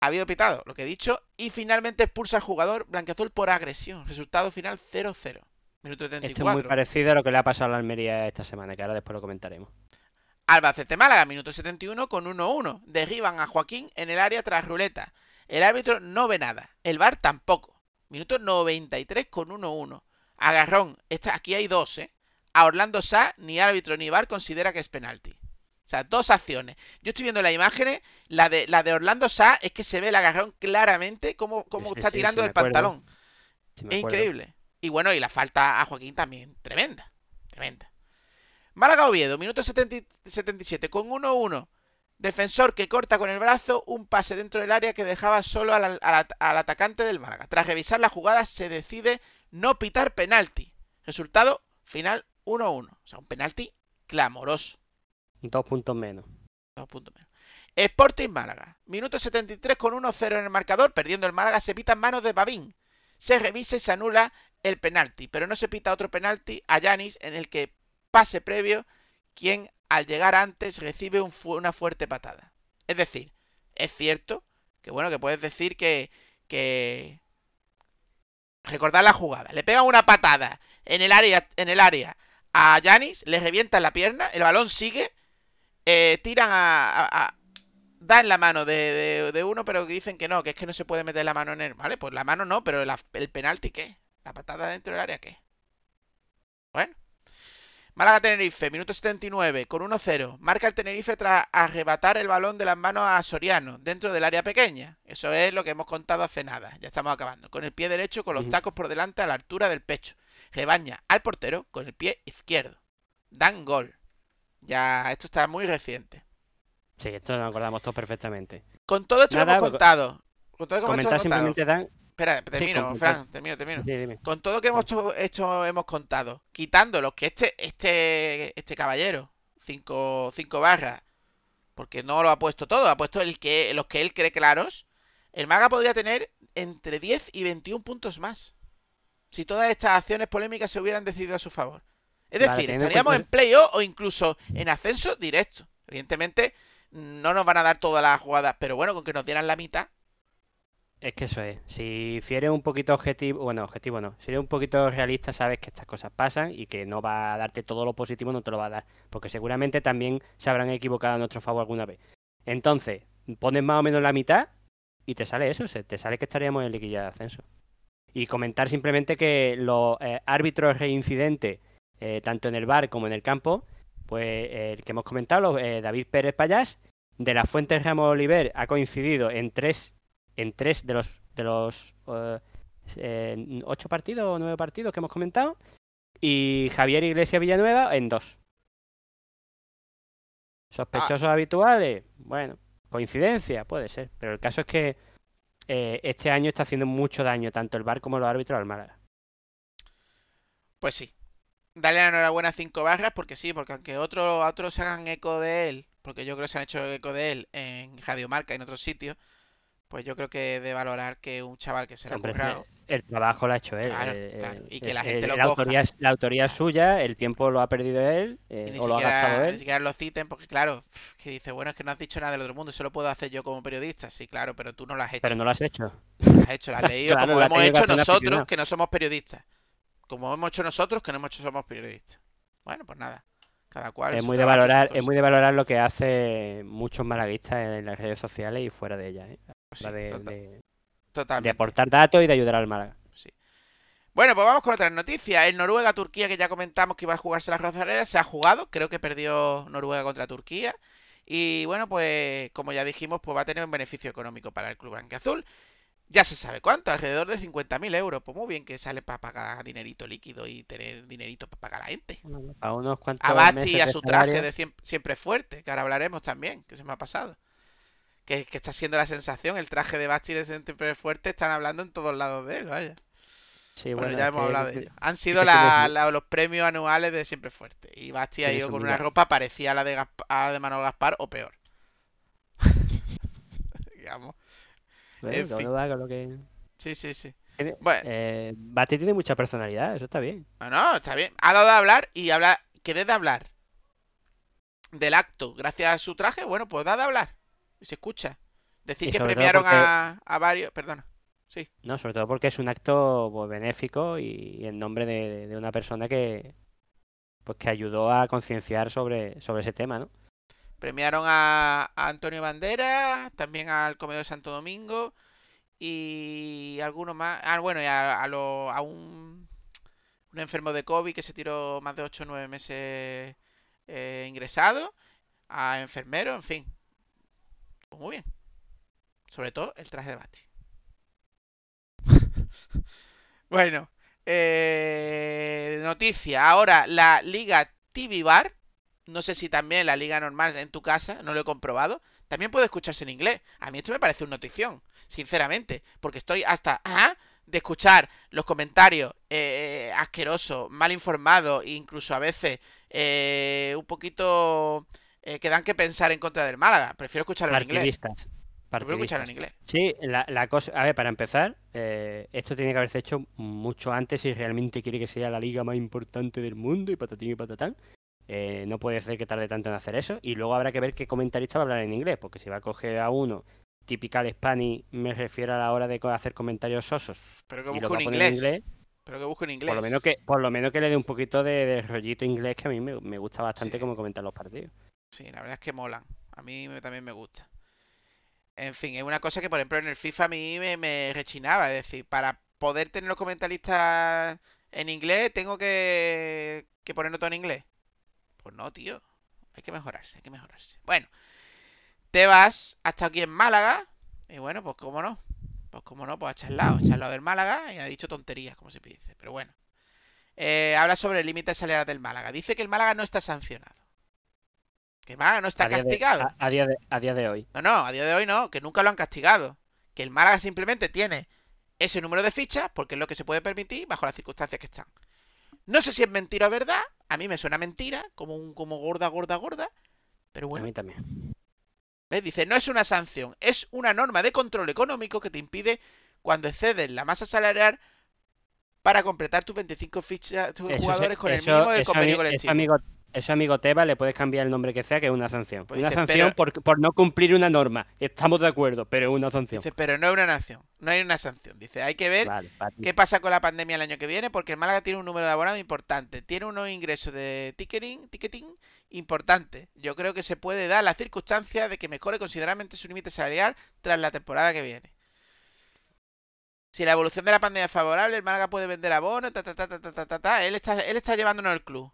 ha habido pitado, lo que he dicho, y finalmente expulsa al jugador blanqueazul por agresión. Resultado final 0-0. Minuto Esto es muy 74. parecido a lo que le ha pasado a la Almería esta semana, que ahora después lo comentaremos. Albacete Málaga, minuto 71 con 1-1. Derriban a Joaquín en el área tras ruleta. El árbitro no ve nada. El VAR tampoco. Minuto 93 con 1-1. Agarrón. Esta, aquí hay dos, ¿eh? A Orlando Sá, ni árbitro ni VAR considera que es penalti. O sea, dos acciones. Yo estoy viendo las imágenes. La de, la de Orlando Sá es que se ve el agarrón claramente cómo, cómo Sí, está sí, tirando sí, del pantalón. Es increíble. Y bueno, y la falta a Joaquín también. Tremenda. Tremenda. Málaga Oviedo, minuto 70 77 con 1-1. Defensor que corta con el brazo un pase dentro del área que dejaba solo al, al- al- al atacante del Málaga. Tras revisar la jugada se decide no pitar penalti. Resultado final 1-1. O sea, un penalti clamoroso. Dos puntos menos. Dos puntos menos. Sporting Málaga. Minuto 73 con 1-0 en el marcador. Perdiendo el Málaga se pita en manos de Babín. Se revisa y se anula el penalti. Pero no se pita otro penalti a Yanis en el que pase previo quien al llegar antes recibe un una fuerte patada. Es decir, es cierto que bueno que puedes decir que, que recordar la jugada. Le pegan una patada en el área, en el área a Yanis, le revientan la pierna, el balón sigue, eh, tiran a, a- dan la mano de, de- uno, pero dicen que no, que es que no se puede meter la mano en él. Vale, pues la mano no, pero el penalti ¿qué? La patada dentro del área ¿qué? Bueno. Málaga Tenerife, minuto 79, con 1-0. Marca el Tenerife tras arrebatar el balón de las manos a Soriano, dentro del área pequeña. Eso es lo que hemos contado hace nada. Ya estamos acabando. Con el pie derecho, con los tacos por delante a la altura del pecho. Rebaña al portero con el pie izquierdo. Dan gol. Ya, esto está muy reciente. Sí, esto nos acordamos todos perfectamente. Con todo esto Nada, hemos co- contado. Con todo esto que hemos Comentar contado. simplemente, Dan. Espera, termino, comentar. Fran, termino, termino. Sí. Con todo lo que hemos to- hecho, hemos contado, quitando los que este, este, este caballero, cinco, cinco barras, porque no lo ha puesto todo, ha puesto el que, los que él cree claros, el Maga podría tener entre 10 y 21 puntos más. Si todas estas acciones polémicas se hubieran decidido a su favor. Es Vale, decir, estaríamos en playoff o incluso en ascenso directo. Evidentemente, no nos van a dar todas las jugadas, pero bueno, con que nos dieran la mitad, Es que eso es. Si, si eres un poquito objetivo, bueno, objetivo no. Si eres un poquito realista, sabes que estas cosas pasan y que no va a darte todo lo positivo, no te lo va a dar. Porque seguramente también se habrán equivocado a nuestro favor alguna vez. Entonces, pones más o menos la mitad y te sale eso, te sale que estaríamos en liquilla de ascenso. Y comentar simplemente que los eh, árbitros reincidentes, eh, tanto en el bar como en el campo, pues eh, el que hemos comentado, eh, David Pérez Payás, de la Fuente Ramos Oliver ha coincidido en tres en tres de los de los eh, eh, ocho partidos o nueve partidos que hemos comentado y Javier Iglesias Villanueva en dos. Sospechosos habituales, bueno, coincidencia, puede ser, pero el caso es que eh, este año está haciendo mucho daño tanto el VAR como los árbitros al Málaga. Pues sí. Dale la enhorabuena a cinco barras porque sí, porque aunque otros otros se hagan eco de él, porque yo creo que se han hecho eco de él en Radio Marca y en otros sitios, pues yo creo que de valorar que un chaval que se le ha currado, el trabajo lo ha hecho él. Claro, eh, claro, eh, y que es- la gente eh, lo la coja. autoría, es- la autoría es suya, el tiempo lo ha perdido él, eh, ni o lo ha gastado él. ni siquiera lo citen, porque claro, que dice, bueno, es que no has dicho nada del otro mundo, eso lo puedo hacer yo como periodista, sí, claro, pero tú no lo has hecho. Pero no lo has hecho. Lo has hecho, lo has leído, Claro, como lo hemos que hecho nosotros, que no somos periodistas. Como hemos hecho nosotros, que no hemos hecho somos periodistas. Bueno, pues nada. Cada cual. Es muy de valorar, es muy de valorar lo que hace muchos malaguistas en las redes sociales y fuera de ellas, ¿eh? Sí, La de, tota- de- de totalmente. aportar datos y de ayudar al Málaga. Bueno, pues vamos con otras noticias. El Noruega-Turquía, que ya comentamos que iba a jugarse la Rosaleda, se ha jugado. Creo que perdió Noruega contra Turquía. Y bueno, pues como ya dijimos, pues va a tener un beneficio económico para el club blanqueazul. Ya se sabe cuánto, alrededor de 50.000 euros. Pues muy bien que sale para pagar dinerito líquido y tener dinerito para pagar a la gente. A unos cuantos A Basti y a su traje de siem- siempre fuerte, que ahora hablaremos también, que se me ha pasado. Que, que está siendo la sensación, el traje de Basti de siempre fuerte, están hablando en todos lados de él, vaya. Sí, Bueno, bueno, ya es hemos que- hablado de ello. Han sido la- los premios anuales de Siempre Fuerte. Y Basti ha ido con una ropa parecida a la de, Gasp- a la de Manuel Gaspar o peor. Digamos. bueno, en fin. haga lo que... Sí, sí, sí. Bueno, Eh, Bati tiene mucha personalidad, eso está bien. no, no, está bien. Ha dado de hablar y habla, que de hablar del acto gracias a su traje, bueno, pues da de hablar. Y se escucha. Decir que premiaron porque- a, a varios. Perdona. Sí. No, sobre todo porque es un acto pues, benéfico y, y en nombre de, de una persona que pues que ayudó a concienciar sobre, sobre ese tema, ¿no? Premiaron a, a Antonio Banderas, también al Comedor de Santo Domingo y algunos más. Ah, bueno, y a, a, lo- a un, un enfermo de COVID que se tiró más de 8 o 9 meses eh, ingresado, a enfermeros, en fin. Pues muy bien. Sobre todo el traje de Basti. bueno, eh, noticia. Ahora, la Liga TV Bar no sé si también la liga normal en tu casa, no lo he comprobado, también puede escucharse en inglés. A mí esto me parece una notición, sinceramente, porque estoy hasta ah, de escuchar los comentarios eh, asquerosos, mal informados, incluso a veces eh, un poquito eh, que dan que pensar en contra del Málaga. Prefiero escucharlo en inglés. Partidistas. Prefiero escucharlo en inglés. Sí, la, la cosa, a ver, para empezar, eh, esto tiene que haberse hecho mucho antes si realmente quiere que sea la liga más importante del mundo y patatín y patatán. Eh, no puede ser que tarde tanto en hacer eso. Y luego habrá que ver qué comentarista va a hablar en inglés, porque si va a coger a uno typical Spanish, me refiero a la hora de hacer comentarios sosos Pero que poner en inglés. inglés, Pero que busco en inglés. por lo menos que, por lo menos que le dé un poquito de, de rollito inglés que a mí me, me gusta bastante Sí. como comentar los partidos. Sí, la verdad es que molan. A mí también me gusta. En fin, es una cosa que, por ejemplo, en el FIFA a mí me, me rechinaba. Es decir, para poder tener los comentaristas en inglés, tengo que, que ponerlo todo en inglés. Pues no, tío. Hay que mejorarse, hay que mejorarse. Bueno, te vas hasta aquí en Málaga. Y bueno, pues cómo no. Pues cómo no, pues ha charlado. Ha charlado del Málaga y ha dicho tonterías, como se dice. Pero bueno. Eh, habla sobre el límite salarial del Málaga. Dice que el Málaga no está sancionado. Que Málaga no está A de- castigado. a- a día de- a día de hoy. No, no, a día de hoy no, que nunca lo han castigado. Que el Málaga simplemente tiene ese número de fichas porque es lo que se puede permitir bajo las circunstancias que están. No sé si es mentira o verdad, a mí me suena mentira, como un como gorda, gorda, gorda, pero A bueno. mí también. ¿Ves? Dice, no es una sanción, es una norma de control económico que te impide cuando excedes la masa salarial para completar tus 25 fichas, tus Eso jugadores con el mínimo del eso, convenio colectivo. Amigo, eso amigo Teba le puedes cambiar el nombre que sea, que es una sanción. Pues una sanción por, por, no cumplir una norma. Estamos de acuerdo, pero es una sanción. Dice, pero no es una nación, no hay una sanción. Dice, hay que ver qué pasa con la pandemia el año que viene, porque el Málaga tiene un número de abonados importante, tiene unos ingresos de ticketing, ticketing importante. Yo creo que se puede dar la circunstancia de que mejore considerablemente su límite salarial tras la temporada que viene. Si la evolución de la pandemia es favorable, el Málaga puede vender abono, ta ta ta ta ta ta ta. Él está, él está llevándonos al club.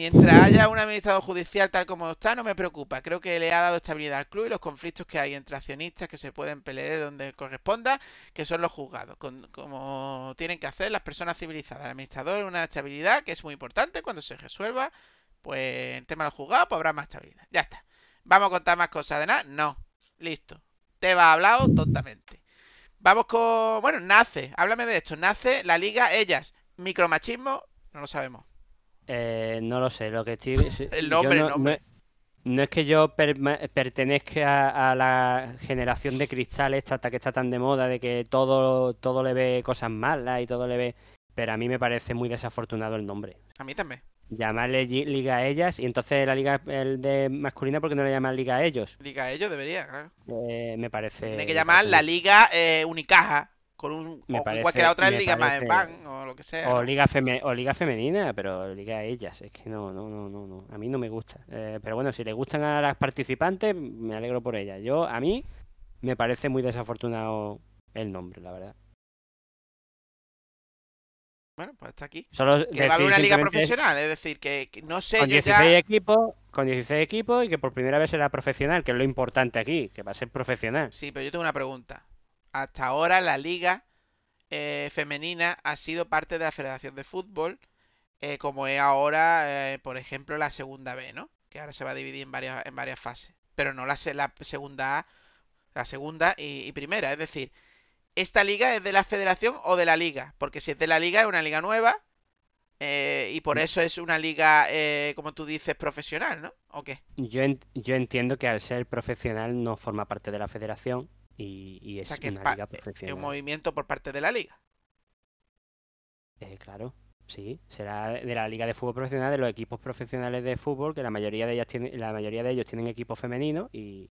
Mientras haya un administrador judicial tal como está, no me preocupa. Creo que le ha dado estabilidad al club y los conflictos que hay entre accionistas que se pueden pelear donde corresponda, que son los juzgados, con- como tienen que hacer las personas civilizadas. El administrador una estabilidad que es muy importante cuando se resuelva, pues el tema de los juzgados, pues habrá más estabilidad. Ya está. ¿Vamos a contar más cosas de nada? No. Listo. Te va hablado tontamente. Vamos con. Bueno, nace. Háblame de esto. Nace la liga, ellas. Micromachismo, no lo sabemos. Eh, no lo sé, lo que estoy... El nombre, el no, nombre. no- no es que yo pertenezca a, a la generación de cristal esta hasta que está tan de moda de que todo, todo le ve cosas malas y todo le ve... Pero a mí me parece muy desafortunado el nombre. A mí también. Llamarle liga a ellas y entonces la liga el de masculina porque no le llaman liga a ellos. Liga ellos debería, claro. Eh, me parece... Tiene que llamar la liga eh, Unicaja. Con un. Me o igual parece- que la otra Liga más o lo que sea. O liga, feme- o liga femenina, pero liga a ellas. Es que no, no, no, no, no. A mí no me gusta. Eh, pero bueno, si le gustan a las participantes, me alegro por ellas. Yo, a mí, me parece muy desafortunado el nombre, la verdad. Bueno, pues está aquí. Solo Que va a haber una liga profesional, es decir, que, que no sé Con yo 16 ya. equipos, con 16 equipos y que por primera vez será profesional, que es lo importante aquí, que va a ser profesional. Sí, pero yo tengo una pregunta. Hasta ahora la liga eh, femenina ha sido parte de la Federación de Fútbol, eh, como es ahora, eh, por ejemplo, la segunda B, ¿no? Que ahora se va a dividir en varias, en varias fases. Pero no la, la segunda A, la segunda y, y primera. Es decir, ¿esta liga es de la federación o de la liga? Porque si es de la liga es una liga nueva. eh, y por eso es una liga, eh, como tú dices, profesional, ¿no? ¿O qué? Yo, yo entiendo que al ser profesional no forma parte de la federación y, y O es sea, que es una liga es un profesional. movimiento por parte de la liga. Eh, claro, sí, será de la liga de fútbol profesional, de los equipos profesionales de fútbol, que la mayoría de ellas tienen, la mayoría de ellos tienen equipos femeninos y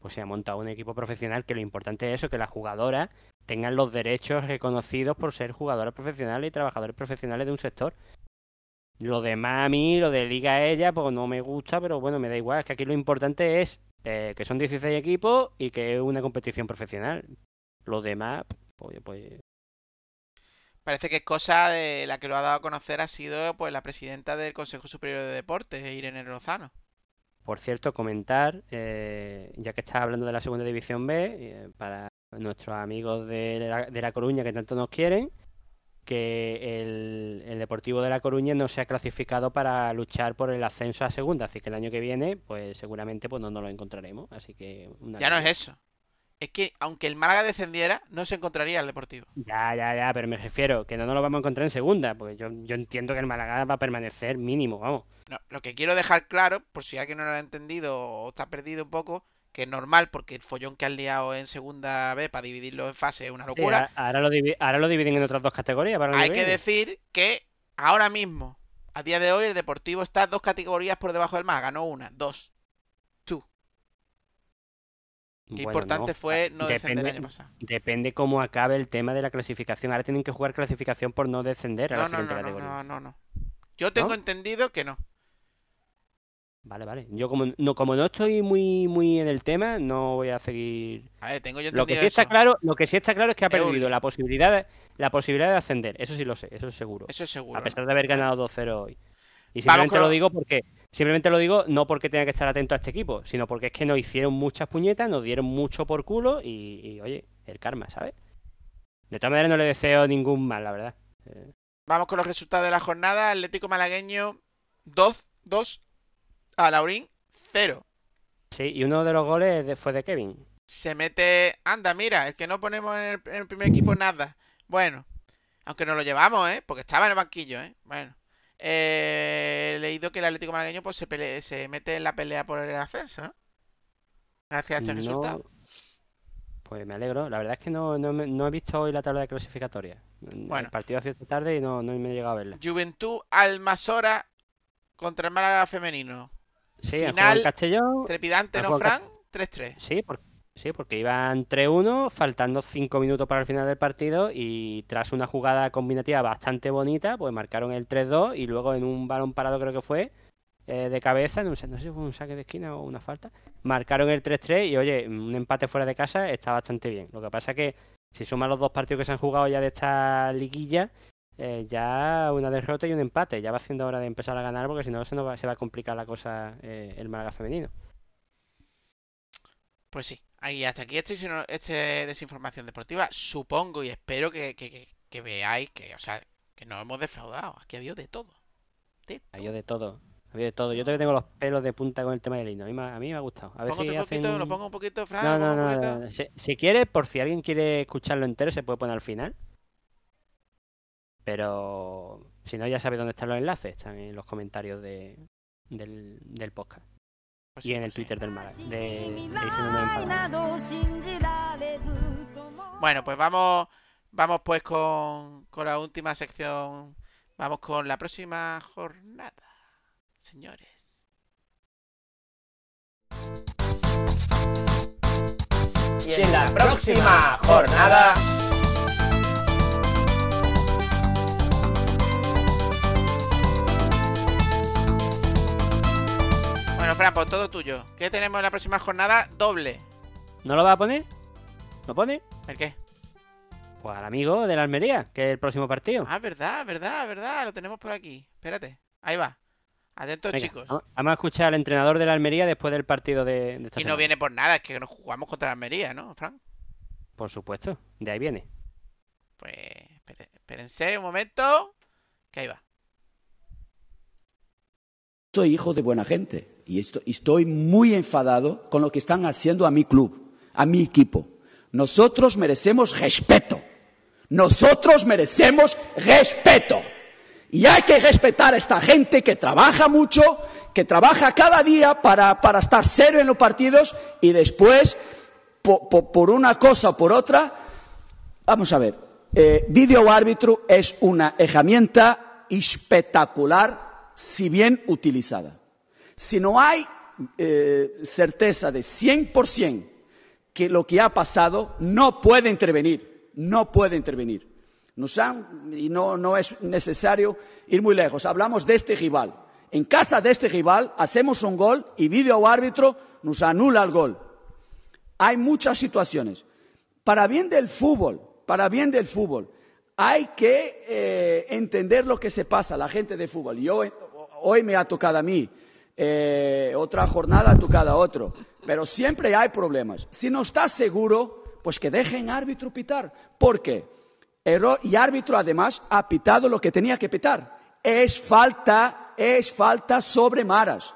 pues se ha montado un equipo profesional que lo importante es eso, que las jugadoras tengan los derechos reconocidos por ser jugadoras profesionales y trabajadores profesionales de un sector. Lo demás a mí, lo de liga a ella, pues no me gusta, pero bueno, me da igual. Es que aquí lo importante es eh, que son 16 equipos y que es una competición profesional. Lo demás, pues, pues Parece que es cosa de la que lo ha dado a conocer ha sido pues la presidenta del Consejo Superior de Deportes, Irene Lozano. Por cierto, comentar, eh, ya que estás hablando de la segunda división B, eh, para nuestros amigos de la, de la Coruña que tanto nos quieren, que el, el Deportivo de La Coruña no se ha clasificado para luchar por el ascenso a segunda, así que el año que viene, pues seguramente pues no nos lo encontraremos, así que una Ya no es eso. Es que aunque el Málaga descendiera, no se encontraría el Deportivo. Ya, ya, ya, pero me refiero que no nos lo vamos a encontrar en segunda, porque yo, yo entiendo que el Málaga va a permanecer mínimo, vamos. No, lo que quiero dejar claro, por si alguien no lo ha entendido o está perdido un poco, que es normal porque el follón que han liado en segunda B para dividirlo en fase es una locura. ahora, lo ahora lo dividen en otras dos categorías. Para Hay que decir que ahora mismo, a día de hoy, el Deportivo está dos categorías por debajo del Málaga, no una, dos. Tú. Qué Bueno, importante no, fue no descender el depende, año pasado. depende cómo acabe el tema de la clasificación. Ahora tienen que jugar clasificación por no descender a la No, siguiente categoría. no, no, no. Yo tengo entendido que no. Vale, vale. Yo como no, como no estoy muy, muy en el tema, no voy a seguir. A ver, tengo yo Lo que sí está claro, lo que sí está claro es que ha perdido la posibilidad de, la posibilidad de ascender. Eso sí lo sé, eso es seguro. Eso es seguro. A pesar de haber ganado 2-0 hoy. Y simplemente lo digo porque simplemente lo digo no porque tenga que estar atento a este equipo, sino porque es que nos hicieron muchas puñetas, nos dieron mucho por culo y, y, oye, el karma, ¿sabes? De todas maneras no le deseo ningún mal, la verdad. Vamos con los resultados de la jornada. Atlético Malagueño 2, 2 a Laurín 0. sí, y uno de los goles fue de Kevin. Se mete. Anda, mira, es que no ponemos en el, en el primer equipo nada. Bueno, aunque nos lo llevamos, ¿eh? Porque estaba en el banquillo, ¿eh? Bueno. Eh, he leído que el Atlético Malagueño pues, se, pele- se mete en la pelea por el ascenso, ¿no? Gracias a este No, resultado. pues me alegro. La verdad es que no, no, no he visto hoy la tabla de clasificatoria. Bueno. El partido ha sido esta tarde y no, no me he llegado a verla. Juventud Almasora contra el Málaga femenino. Sí, Final, Castellón. Trepidante, ¿no, Fran? 3-3. Sí, por- sí, porque iban 3-1, faltando 5 minutos para el final del partido y tras una jugada combinativa bastante bonita, pues marcaron el 3-2 y luego en un balón parado creo que fue eh, de cabeza, no sé, no sé si fue un saque de esquina o una falta, marcaron el 3-3 y oye, un empate fuera de casa está bastante bien. Lo que pasa es que si suman los dos partidos que se han jugado ya de esta liguilla, eh, ya una derrota y un empate, ya va siendo hora de empezar a ganar porque si no se, nos va, se va a complicar la cosa eh, el Málaga femenino. Pues sí, ahí hasta aquí este, este desinformación deportiva. Supongo y espero que, que- que- que veáis que, o sea, que no hemos defraudado. Aquí ha habido de todo. De Ha habido de todo. Ha habido de todo. Yo todavía tengo los pelos de punta con el tema del himno. A mí, me ha- a mí me ha gustado. A ver si un poquito, lo pongo un poquito, Fran, No, no, no. Si, si quiere, por si alguien quiere escucharlo entero, se puede poner al final. Pero si no, ya sabéis dónde están los enlaces, están en los comentarios de, del, podcast. Pues y en el. Pues Twitter del Málaga. Bueno, pues vamos, vamos pues con, con la última sección. Vamos con la próxima jornada, señores. Y en la próxima jornada... Bueno, Fran, pues todo tuyo. ¿Qué tenemos en la próxima jornada? Doble. ¿No lo va a poner? ¿Lo pone? ¿El qué? Pues al amigo de la Almería, que es el próximo partido. Ah, verdad, verdad, verdad. Lo tenemos por aquí. Espérate. Ahí va. Atentos, Venga, chicos. vamos- a escuchar al entrenador de la Almería después del partido de, de esta Y no viene por nada, es que nos jugamos contra la Almería, ¿no, Fran? Por supuesto, de ahí viene. Pues espérense un momento. Que ahí va. Soy hijo de buena gente y esto- y estoy muy enfadado con lo que están haciendo a mi club, a mi equipo. Nosotros merecemos respeto. Nosotros merecemos respeto. Y hay que respetar a esta gente que trabaja mucho, que trabaja cada día para, para estar serio en los partidos y después, po- po- por una cosa o por otra, Vamos a ver, eh, video árbitro es una herramienta espectacular si bien utilizada. Si no hay eh, certeza de 100% que lo que ha pasado no puede intervenir, no puede intervenir. Nos han, y no, no es necesario ir muy lejos, hablamos de este rival. En casa de este rival hacemos un gol y vídeo árbitro nos anula el gol. Hay muchas situaciones. Para bien del fútbol, para bien del fútbol, hay que eh, entender lo que se pasa, la gente de fútbol. Yo, hoy me ha tocado a mí, eh, otra jornada ha tocado a otro, pero siempre hay problemas. Si no estás seguro, pues que dejen árbitro pitar. ¿Por qué? Y árbitro además ha pitado lo que tenía que pitar. Es falta, es falta sobre Maras.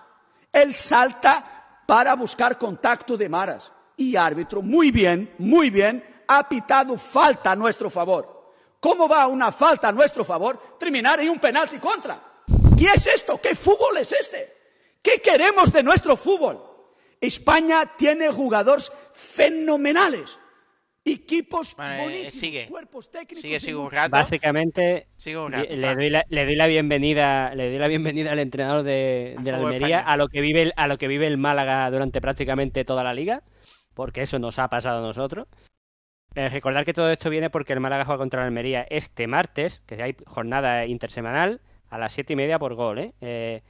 Él salta para buscar contacto de Maras. Y árbitro, muy bien, muy bien, ha pitado falta a nuestro favor. ¿Cómo va una falta a nuestro favor terminar en un penalti contra? ¿Qué es esto? ¿Qué fútbol es este? ¿Qué queremos de nuestro fútbol? España tiene jugadores fenomenales, equipos Bueno, eh, buenísimos, sigue. cuerpos técnicos Sigue, sigue un rato. Básicamente, Sigue un di- rato, le doy, la, le doy la bienvenida, le doy la bienvenida al entrenador de, la Almería a lo que vive el, a lo que vive el Málaga durante prácticamente toda la liga, porque eso nos ha pasado a nosotros. Eh, recordar que todo esto viene porque el Málaga juega contra la Almería este martes, que hay jornada intersemanal a las siete y media por gol, ¿eh? Eh,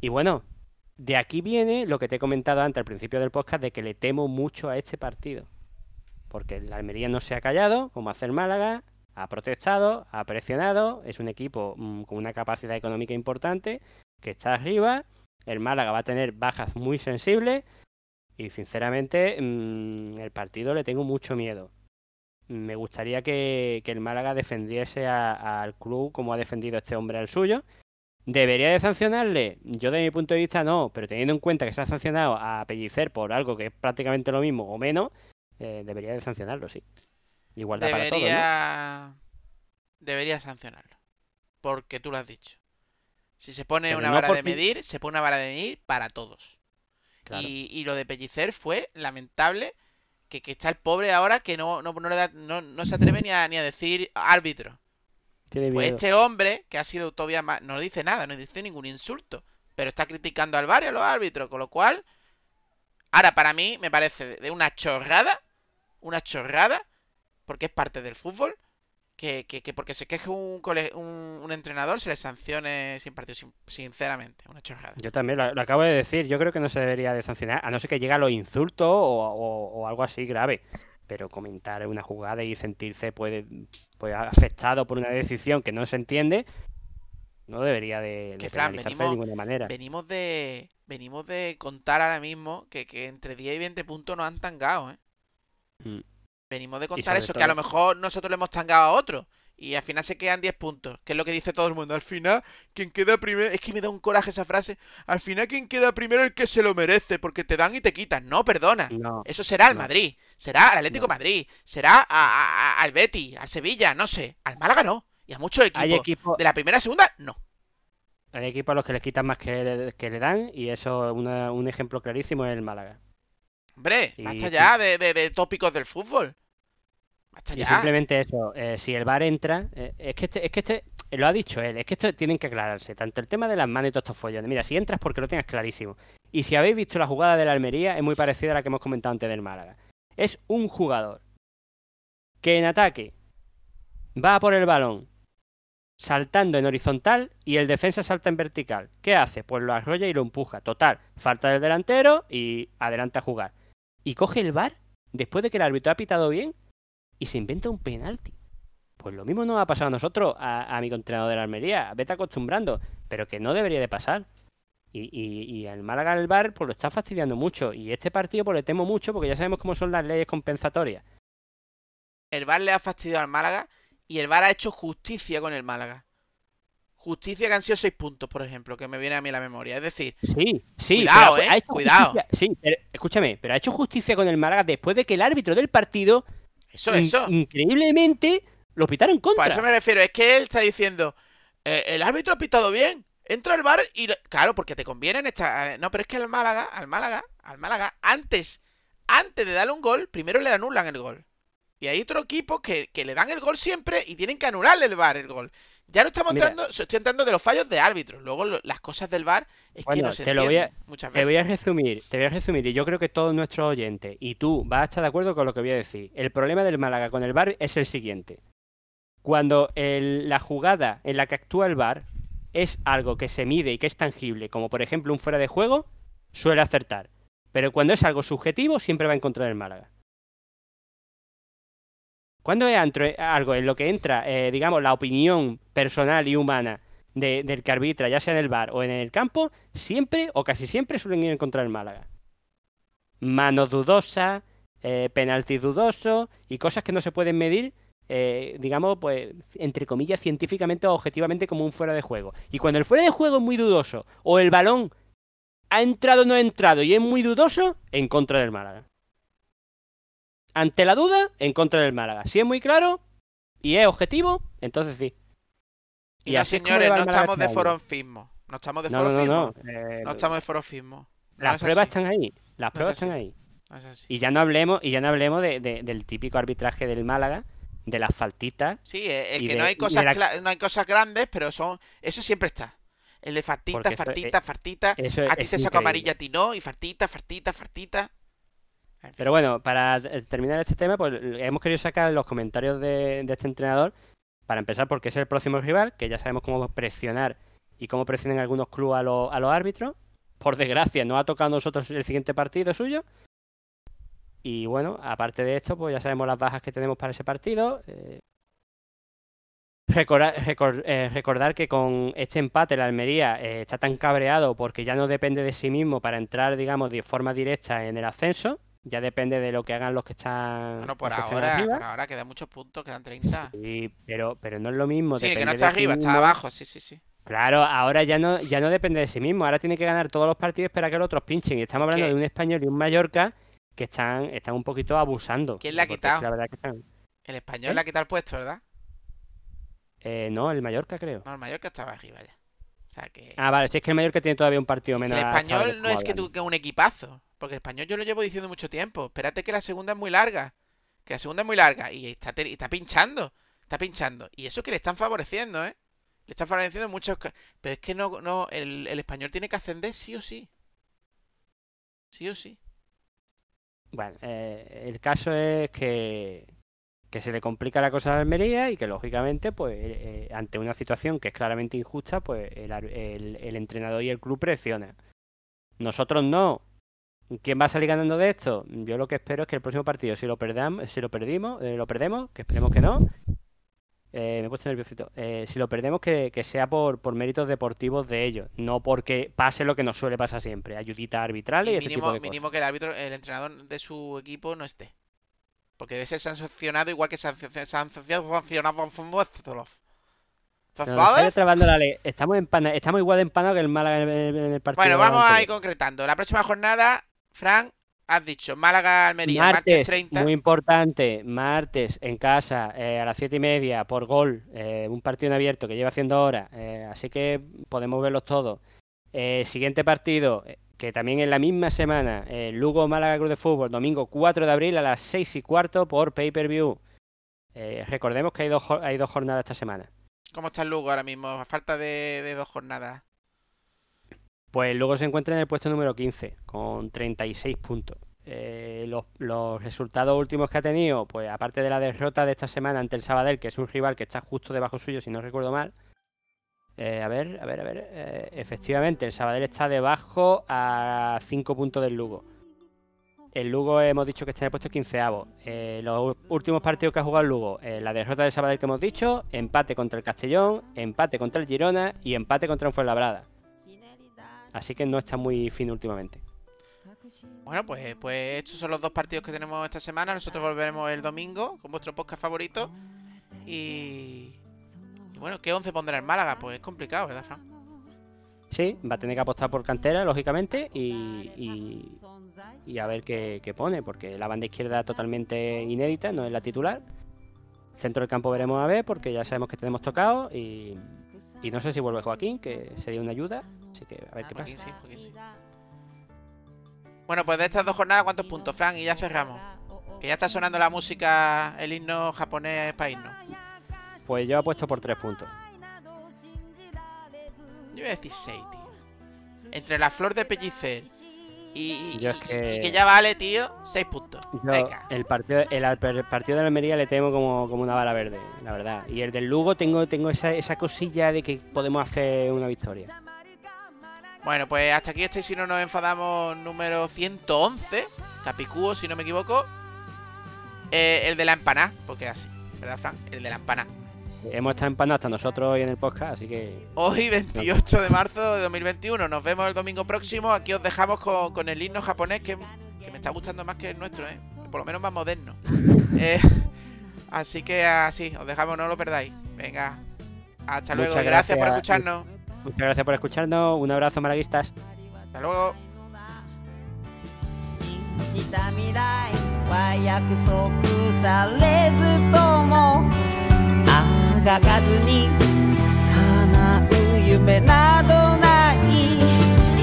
y bueno, de aquí viene lo que te he comentado antes al principio del podcast de que le temo mucho a este partido. Porque la Almería no se ha callado, como hace el Málaga, ha protestado, ha presionado, es un equipo mm, con una capacidad económica importante, que está arriba, el Málaga va a tener bajas muy sensibles y sinceramente mm, el partido le tengo mucho miedo. Me gustaría que, que el Málaga defendiese a- al club como ha defendido este hombre al suyo. ¿Debería de sancionarle? Yo de mi punto de vista no, pero teniendo en cuenta que se ha sancionado a Pellicer por algo que es prácticamente lo mismo o menos, eh, debería de sancionarlo, sí. Igualdad para todos, ¿no? Debería. Sancionarlo. Porque tú lo has dicho. Si se pone Pero una no vara de medir, se pone una vara de medir para todos. Claro. Y, y lo de Pellicer fue lamentable. Que, que está el pobre ahora que no, no, no, le da- no- se atreve ni a, ni a decir árbitro. Pues este hombre, que ha sido todavía más. No dice nada, no dice ningún insulto. Pero está criticando al y a los árbitros. Con lo cual. Ahora, para mí, me parece de una chorrada. Una chorrada. Porque es parte del fútbol. Que, que, que porque se queje un, cole- un, un entrenador se le sancione sin partido. sin- sinceramente, una chorrada. Yo también lo, lo acabo de decir. Yo creo que no se debería de sancionar, a no ser que llegue a los insultos o, o- o algo así grave. Pero comentar una jugada y sentirse pues, pues, afectado por una decisión que no se entiende, no debería de, Que, de Fran, penalizarse venimos- de ninguna manera. Venimos de. Venimos de contar ahora mismo que, que entre 10 y 20 puntos nos han tangado, ¿eh? Mm. Venimos de contar eso, que a lo mejor nosotros le hemos tangado a otro. Y al final se quedan 10 puntos. Que es lo que dice todo el mundo. Al final, quien queda primero. Es que me da un coraje esa frase. Al final, quien queda primero es el que se lo merece. Porque te dan y te quitan. No, perdona. No, Eso será al no. Madrid. Será al Atlético No. Madrid. Será a- a- a- al Betis. Al Sevilla. No sé. Al Málaga no. Y a muchos equipos. hay De la primera a segunda, no. hay equipos a los que les quitan más que le, que le dan y eso una- un ejemplo clarísimo es el Málaga. Hombre, Y- basta ya de, de- de tópicos del fútbol. Y simplemente eso, eh, si el VAR entra, eh, es que este, es que este, eh, lo ha dicho él, es que esto tienen que aclararse, tanto el tema de las manos y todos estos follones. Mira, si entras porque lo tienes clarísimo. Y si habéis visto la jugada de la Almería, es muy parecida a la que hemos comentado antes del Málaga. Es un jugador que en ataque va por el balón saltando en horizontal y el defensa salta en vertical. ¿Qué hace? Pues lo arrolla y lo empuja. Total, falta del delantero y adelante a jugar. Y coge el VAR después de que el árbitro ha pitado bien y se inventa un penalti. Pues lo mismo nos ha pasado a nosotros, a, a mi entrenador de la Almería. Vete acostumbrando, pero que no debería de pasar. Y, y, y el Málaga el VAR pues lo está fastidiando mucho. Y este partido pues le temo mucho porque ya sabemos cómo son las leyes compensatorias. El VAR le ha fastidiado al Málaga y el VAR ha hecho justicia con el Málaga. Justicia que han sido 6 puntos, por ejemplo, que me viene a mí a la memoria. Es decir, Sí, sí. Cuidado, pero eh, ha hecho cuidado. justicia- Sí, pero escúchame, pero ha hecho justicia con el Málaga después de que el árbitro del partido eso, in- eso. increíblemente lo pitaron contra. eso me refiero, es que él está diciendo, "Eh, el árbitro ha pitado bien, entra al bar y... lo-". Claro, porque te conviene en esta... eh, No, pero es que al Málaga, al Málaga, al Málaga, antes, antes de darle un gol, primero le anulan el gol. Y hay otro equipo que, que le dan el gol siempre y tienen que anularle el bar el gol. Ya no estamos Mira. entrando, estoy entrando de los fallos de árbitros. Luego lo- las cosas del VAR es que no se te lo voy a- muchas Te veces. voy a resumir, te voy a resumir, y yo creo que todos nuestros oyentes y tú vas a estar de acuerdo con lo que voy a decir. El problema del Málaga con el VAR es el siguiente. Cuando el- la jugada en la que actúa el VAR es algo que se mide y que es tangible, como por ejemplo un fuera de juego, suele acertar. Pero cuando es algo subjetivo, siempre va en contra del Málaga. Cuando es algo en lo que entra, eh, digamos, la opinión personal y humana de- del que arbitra, ya sea en el bar o en el campo, siempre o casi siempre suelen ir en contra del Málaga. Manos dudosas, eh, penaltis dudosos y cosas que no se pueden medir, eh, digamos, pues, entre comillas, científicamente o objetivamente como un fuera de juego. Y cuando el fuera de juego es muy dudoso o el balón ha entrado o no ha entrado y es muy dudoso, en contra del Málaga. Ante la duda, en contra del Málaga. Si es muy claro y es objetivo, entonces sí. Y no, es como señores, va no estamos de forofismo. No estamos de No, no, no, forofismo. no. eh, No estamos de forofismo. No las es pruebas así, están ahí. Las No es pruebas están ahí. no es. Y ya no hablemos, y ya no hablemos de- de- del típico arbitraje del Málaga, de las faltitas. Sí, eh, el y que de- no hay y cosas la- no hay cosas grandes, pero son eso siempre está. El de fartita, fartita, fartita. A ti es te saco amarilla, a ti no, y fartita, fartita, fartita. Pero bueno, para eh, terminar este tema, pues hemos querido sacar los comentarios de, este entrenador. Para empezar, porque es el próximo rival, que ya sabemos cómo presionar y cómo presionan algunos clubes a, los- a los árbitros. Por desgracia, nos ha tocado a nosotros el siguiente partido suyo. Y bueno, aparte de esto, pues ya sabemos las bajas que tenemos para ese partido. Eh, eh, recordar que con este empate la Almería eh, está tan cabreado porque ya no depende de sí mismo para entrar, digamos, de forma directa en el ascenso. Ya depende de lo que hagan los que están, Bueno, por ahora, arriba. por ahora quedan muchos puntos, quedan 30. Sí, pero, pero no es lo mismo. Sí, que no está arriba, está mismo. abajo, sí, sí, sí. Claro, ahora ya no, ya no depende de sí mismo. Ahora tiene que ganar todos los partidos para que los otros pinchen. Y estamos hablando ¿Qué? de un español y un Mallorca que están, están un poquito abusando. ¿Quién le ha quitado? La verdad que están. El español ¿Eh? le ha quitado el puesto, ¿verdad? Eh, no, el Mallorca creo. No, el Mallorca estaba arriba ya. O sea que. Ah, vale, si es que el Mallorca tiene todavía un partido menos. el español no es que tú que un equipazo. Porque el español yo lo llevo diciendo mucho tiempo. Espérate que la segunda es muy larga. Que la segunda es muy larga. Y está, está pinchando. Está pinchando. Y eso que le están favoreciendo, ¿eh? Le están favoreciendo muchos. Pero es que no, no, el, el español tiene que ascender sí o sí. Sí o sí. Bueno, eh, el caso es que, que se le complica la cosa a la Almería y que lógicamente, pues, eh, ante una situación que es claramente injusta, pues el, el- el entrenador y el club presiona. Nosotros no. ¿Quién va a salir ganando de esto? Yo lo que espero es que el próximo partido, si lo perdamos, si lo perdimos, eh, lo perdemos, que esperemos que no. eh, me he puesto nerviosito. eh, si lo perdemos, que, que sea por, por méritos deportivos de ellos, no porque pase lo que nos suele pasar siempre, ayuditas arbitrales y, Y ese tipo mínimo, de cosas. mínimo que el árbitro, el entrenador de su equipo no esté. Porque debe ser sancionado igual que sancio- sancionado sancionado ¿Sabes? trabando la ley. Estamos, empana- estamos igual de empanados que el Málaga en el, partido. Bueno, vamos a ir concretando. La próxima jornada, Fran, has dicho Málaga Almería, martes, Martes, 30. muy importante, martes en casa eh, a las siete y media por gol, eh, un partido en abierto que lleva haciendo horas, eh, así que podemos verlos todos. Eh, siguiente partido, que también en la misma semana, eh, Lugo Málaga Cruz de Fútbol, domingo 4 de abril a las 6 y cuarto por pay-per-view. Eh, recordemos que hay dos, hay dos jornadas esta semana. ¿Cómo está el Lugo ahora mismo? A falta de, de dos jornadas. Pues luego se encuentra en el puesto número 15 con 36 puntos. Eh, los, los resultados últimos que ha tenido, pues aparte de la derrota de esta semana ante el Sabadell, que es un rival que está justo debajo suyo, si no recuerdo mal. Eh, a ver, a ver, a ver. eh, efectivamente, el Sabadell está debajo a 5 puntos del Lugo. El Lugo hemos dicho que está en el puesto quinceavo. Eh, los últimos partidos que ha jugado el Lugo, eh, la derrota del Sabadell que hemos dicho, empate contra el Castellón, empate contra el Girona y empate contra el Fuenlabrada. Así que no está muy fino últimamente. Bueno, pues, pues estos son los dos partidos que tenemos esta semana. Nosotros volveremos el domingo con vuestro podcast favorito. Y bueno, ¿qué 11 pondrá el Málaga? Pues es complicado, ¿verdad, Fran? Sí, va a tener que apostar por cantera, lógicamente, y, y- y a ver qué, qué pone, porque la banda izquierda totalmente inédita, no es la titular. Centro del campo veremos a ver, porque ya sabemos que tenemos tocado, y, y no sé si vuelve Joaquín, que sería una ayuda, así que a ver qué Joaquín pasa. sí, Joaquín sí. Bueno, pues de estas dos jornadas, ¿cuántos puntos, Fran? Y ya cerramos. Que ya está sonando la música, el himno japonés para irnos. Pues yo apuesto por tres puntos. Yo voy a decir 6, tío. Entre la flor de Pellicer y, y- es que- y que ya vale, tío, 6 puntos. Venga. el partido, el, el partido de la Almería le temo como, como una bala verde, la verdad. Y el del Lugo tengo, tengo esa, esa cosilla de que podemos hacer una victoria. Bueno, pues hasta aquí este si no nos enfadamos número 111, Capicúo, si no me equivoco. Eh, el de la empanada, porque así, ¿verdad, Frank? El de la empanada. Hemos estado empanados hasta nosotros hoy en el podcast, así que Hoy, 28 de marzo de 2021. Nos vemos el domingo próximo. Aquí os dejamos con, con el himno japonés que, que me está gustando más que el nuestro, ¿eh? Por lo menos más moderno. Eh, así que así, os dejamos, no lo perdáis. Venga, hasta luego. Muchas y gracias por gracias. escucharnos. muchas gracias por escucharnos. Un abrazo, malaguistas. Hasta luego. 信じた未来は約束されずとも がかずに叶う夢などない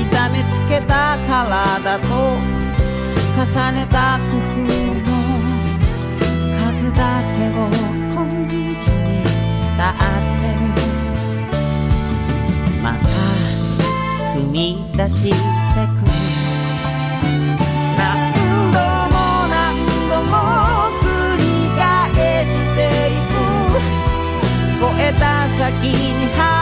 痛めつけた体と重ねた工夫の数だけを根拠に立ってるまた踏み出し先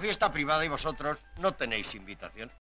fiesta privada y vosotros no tenéis invitación.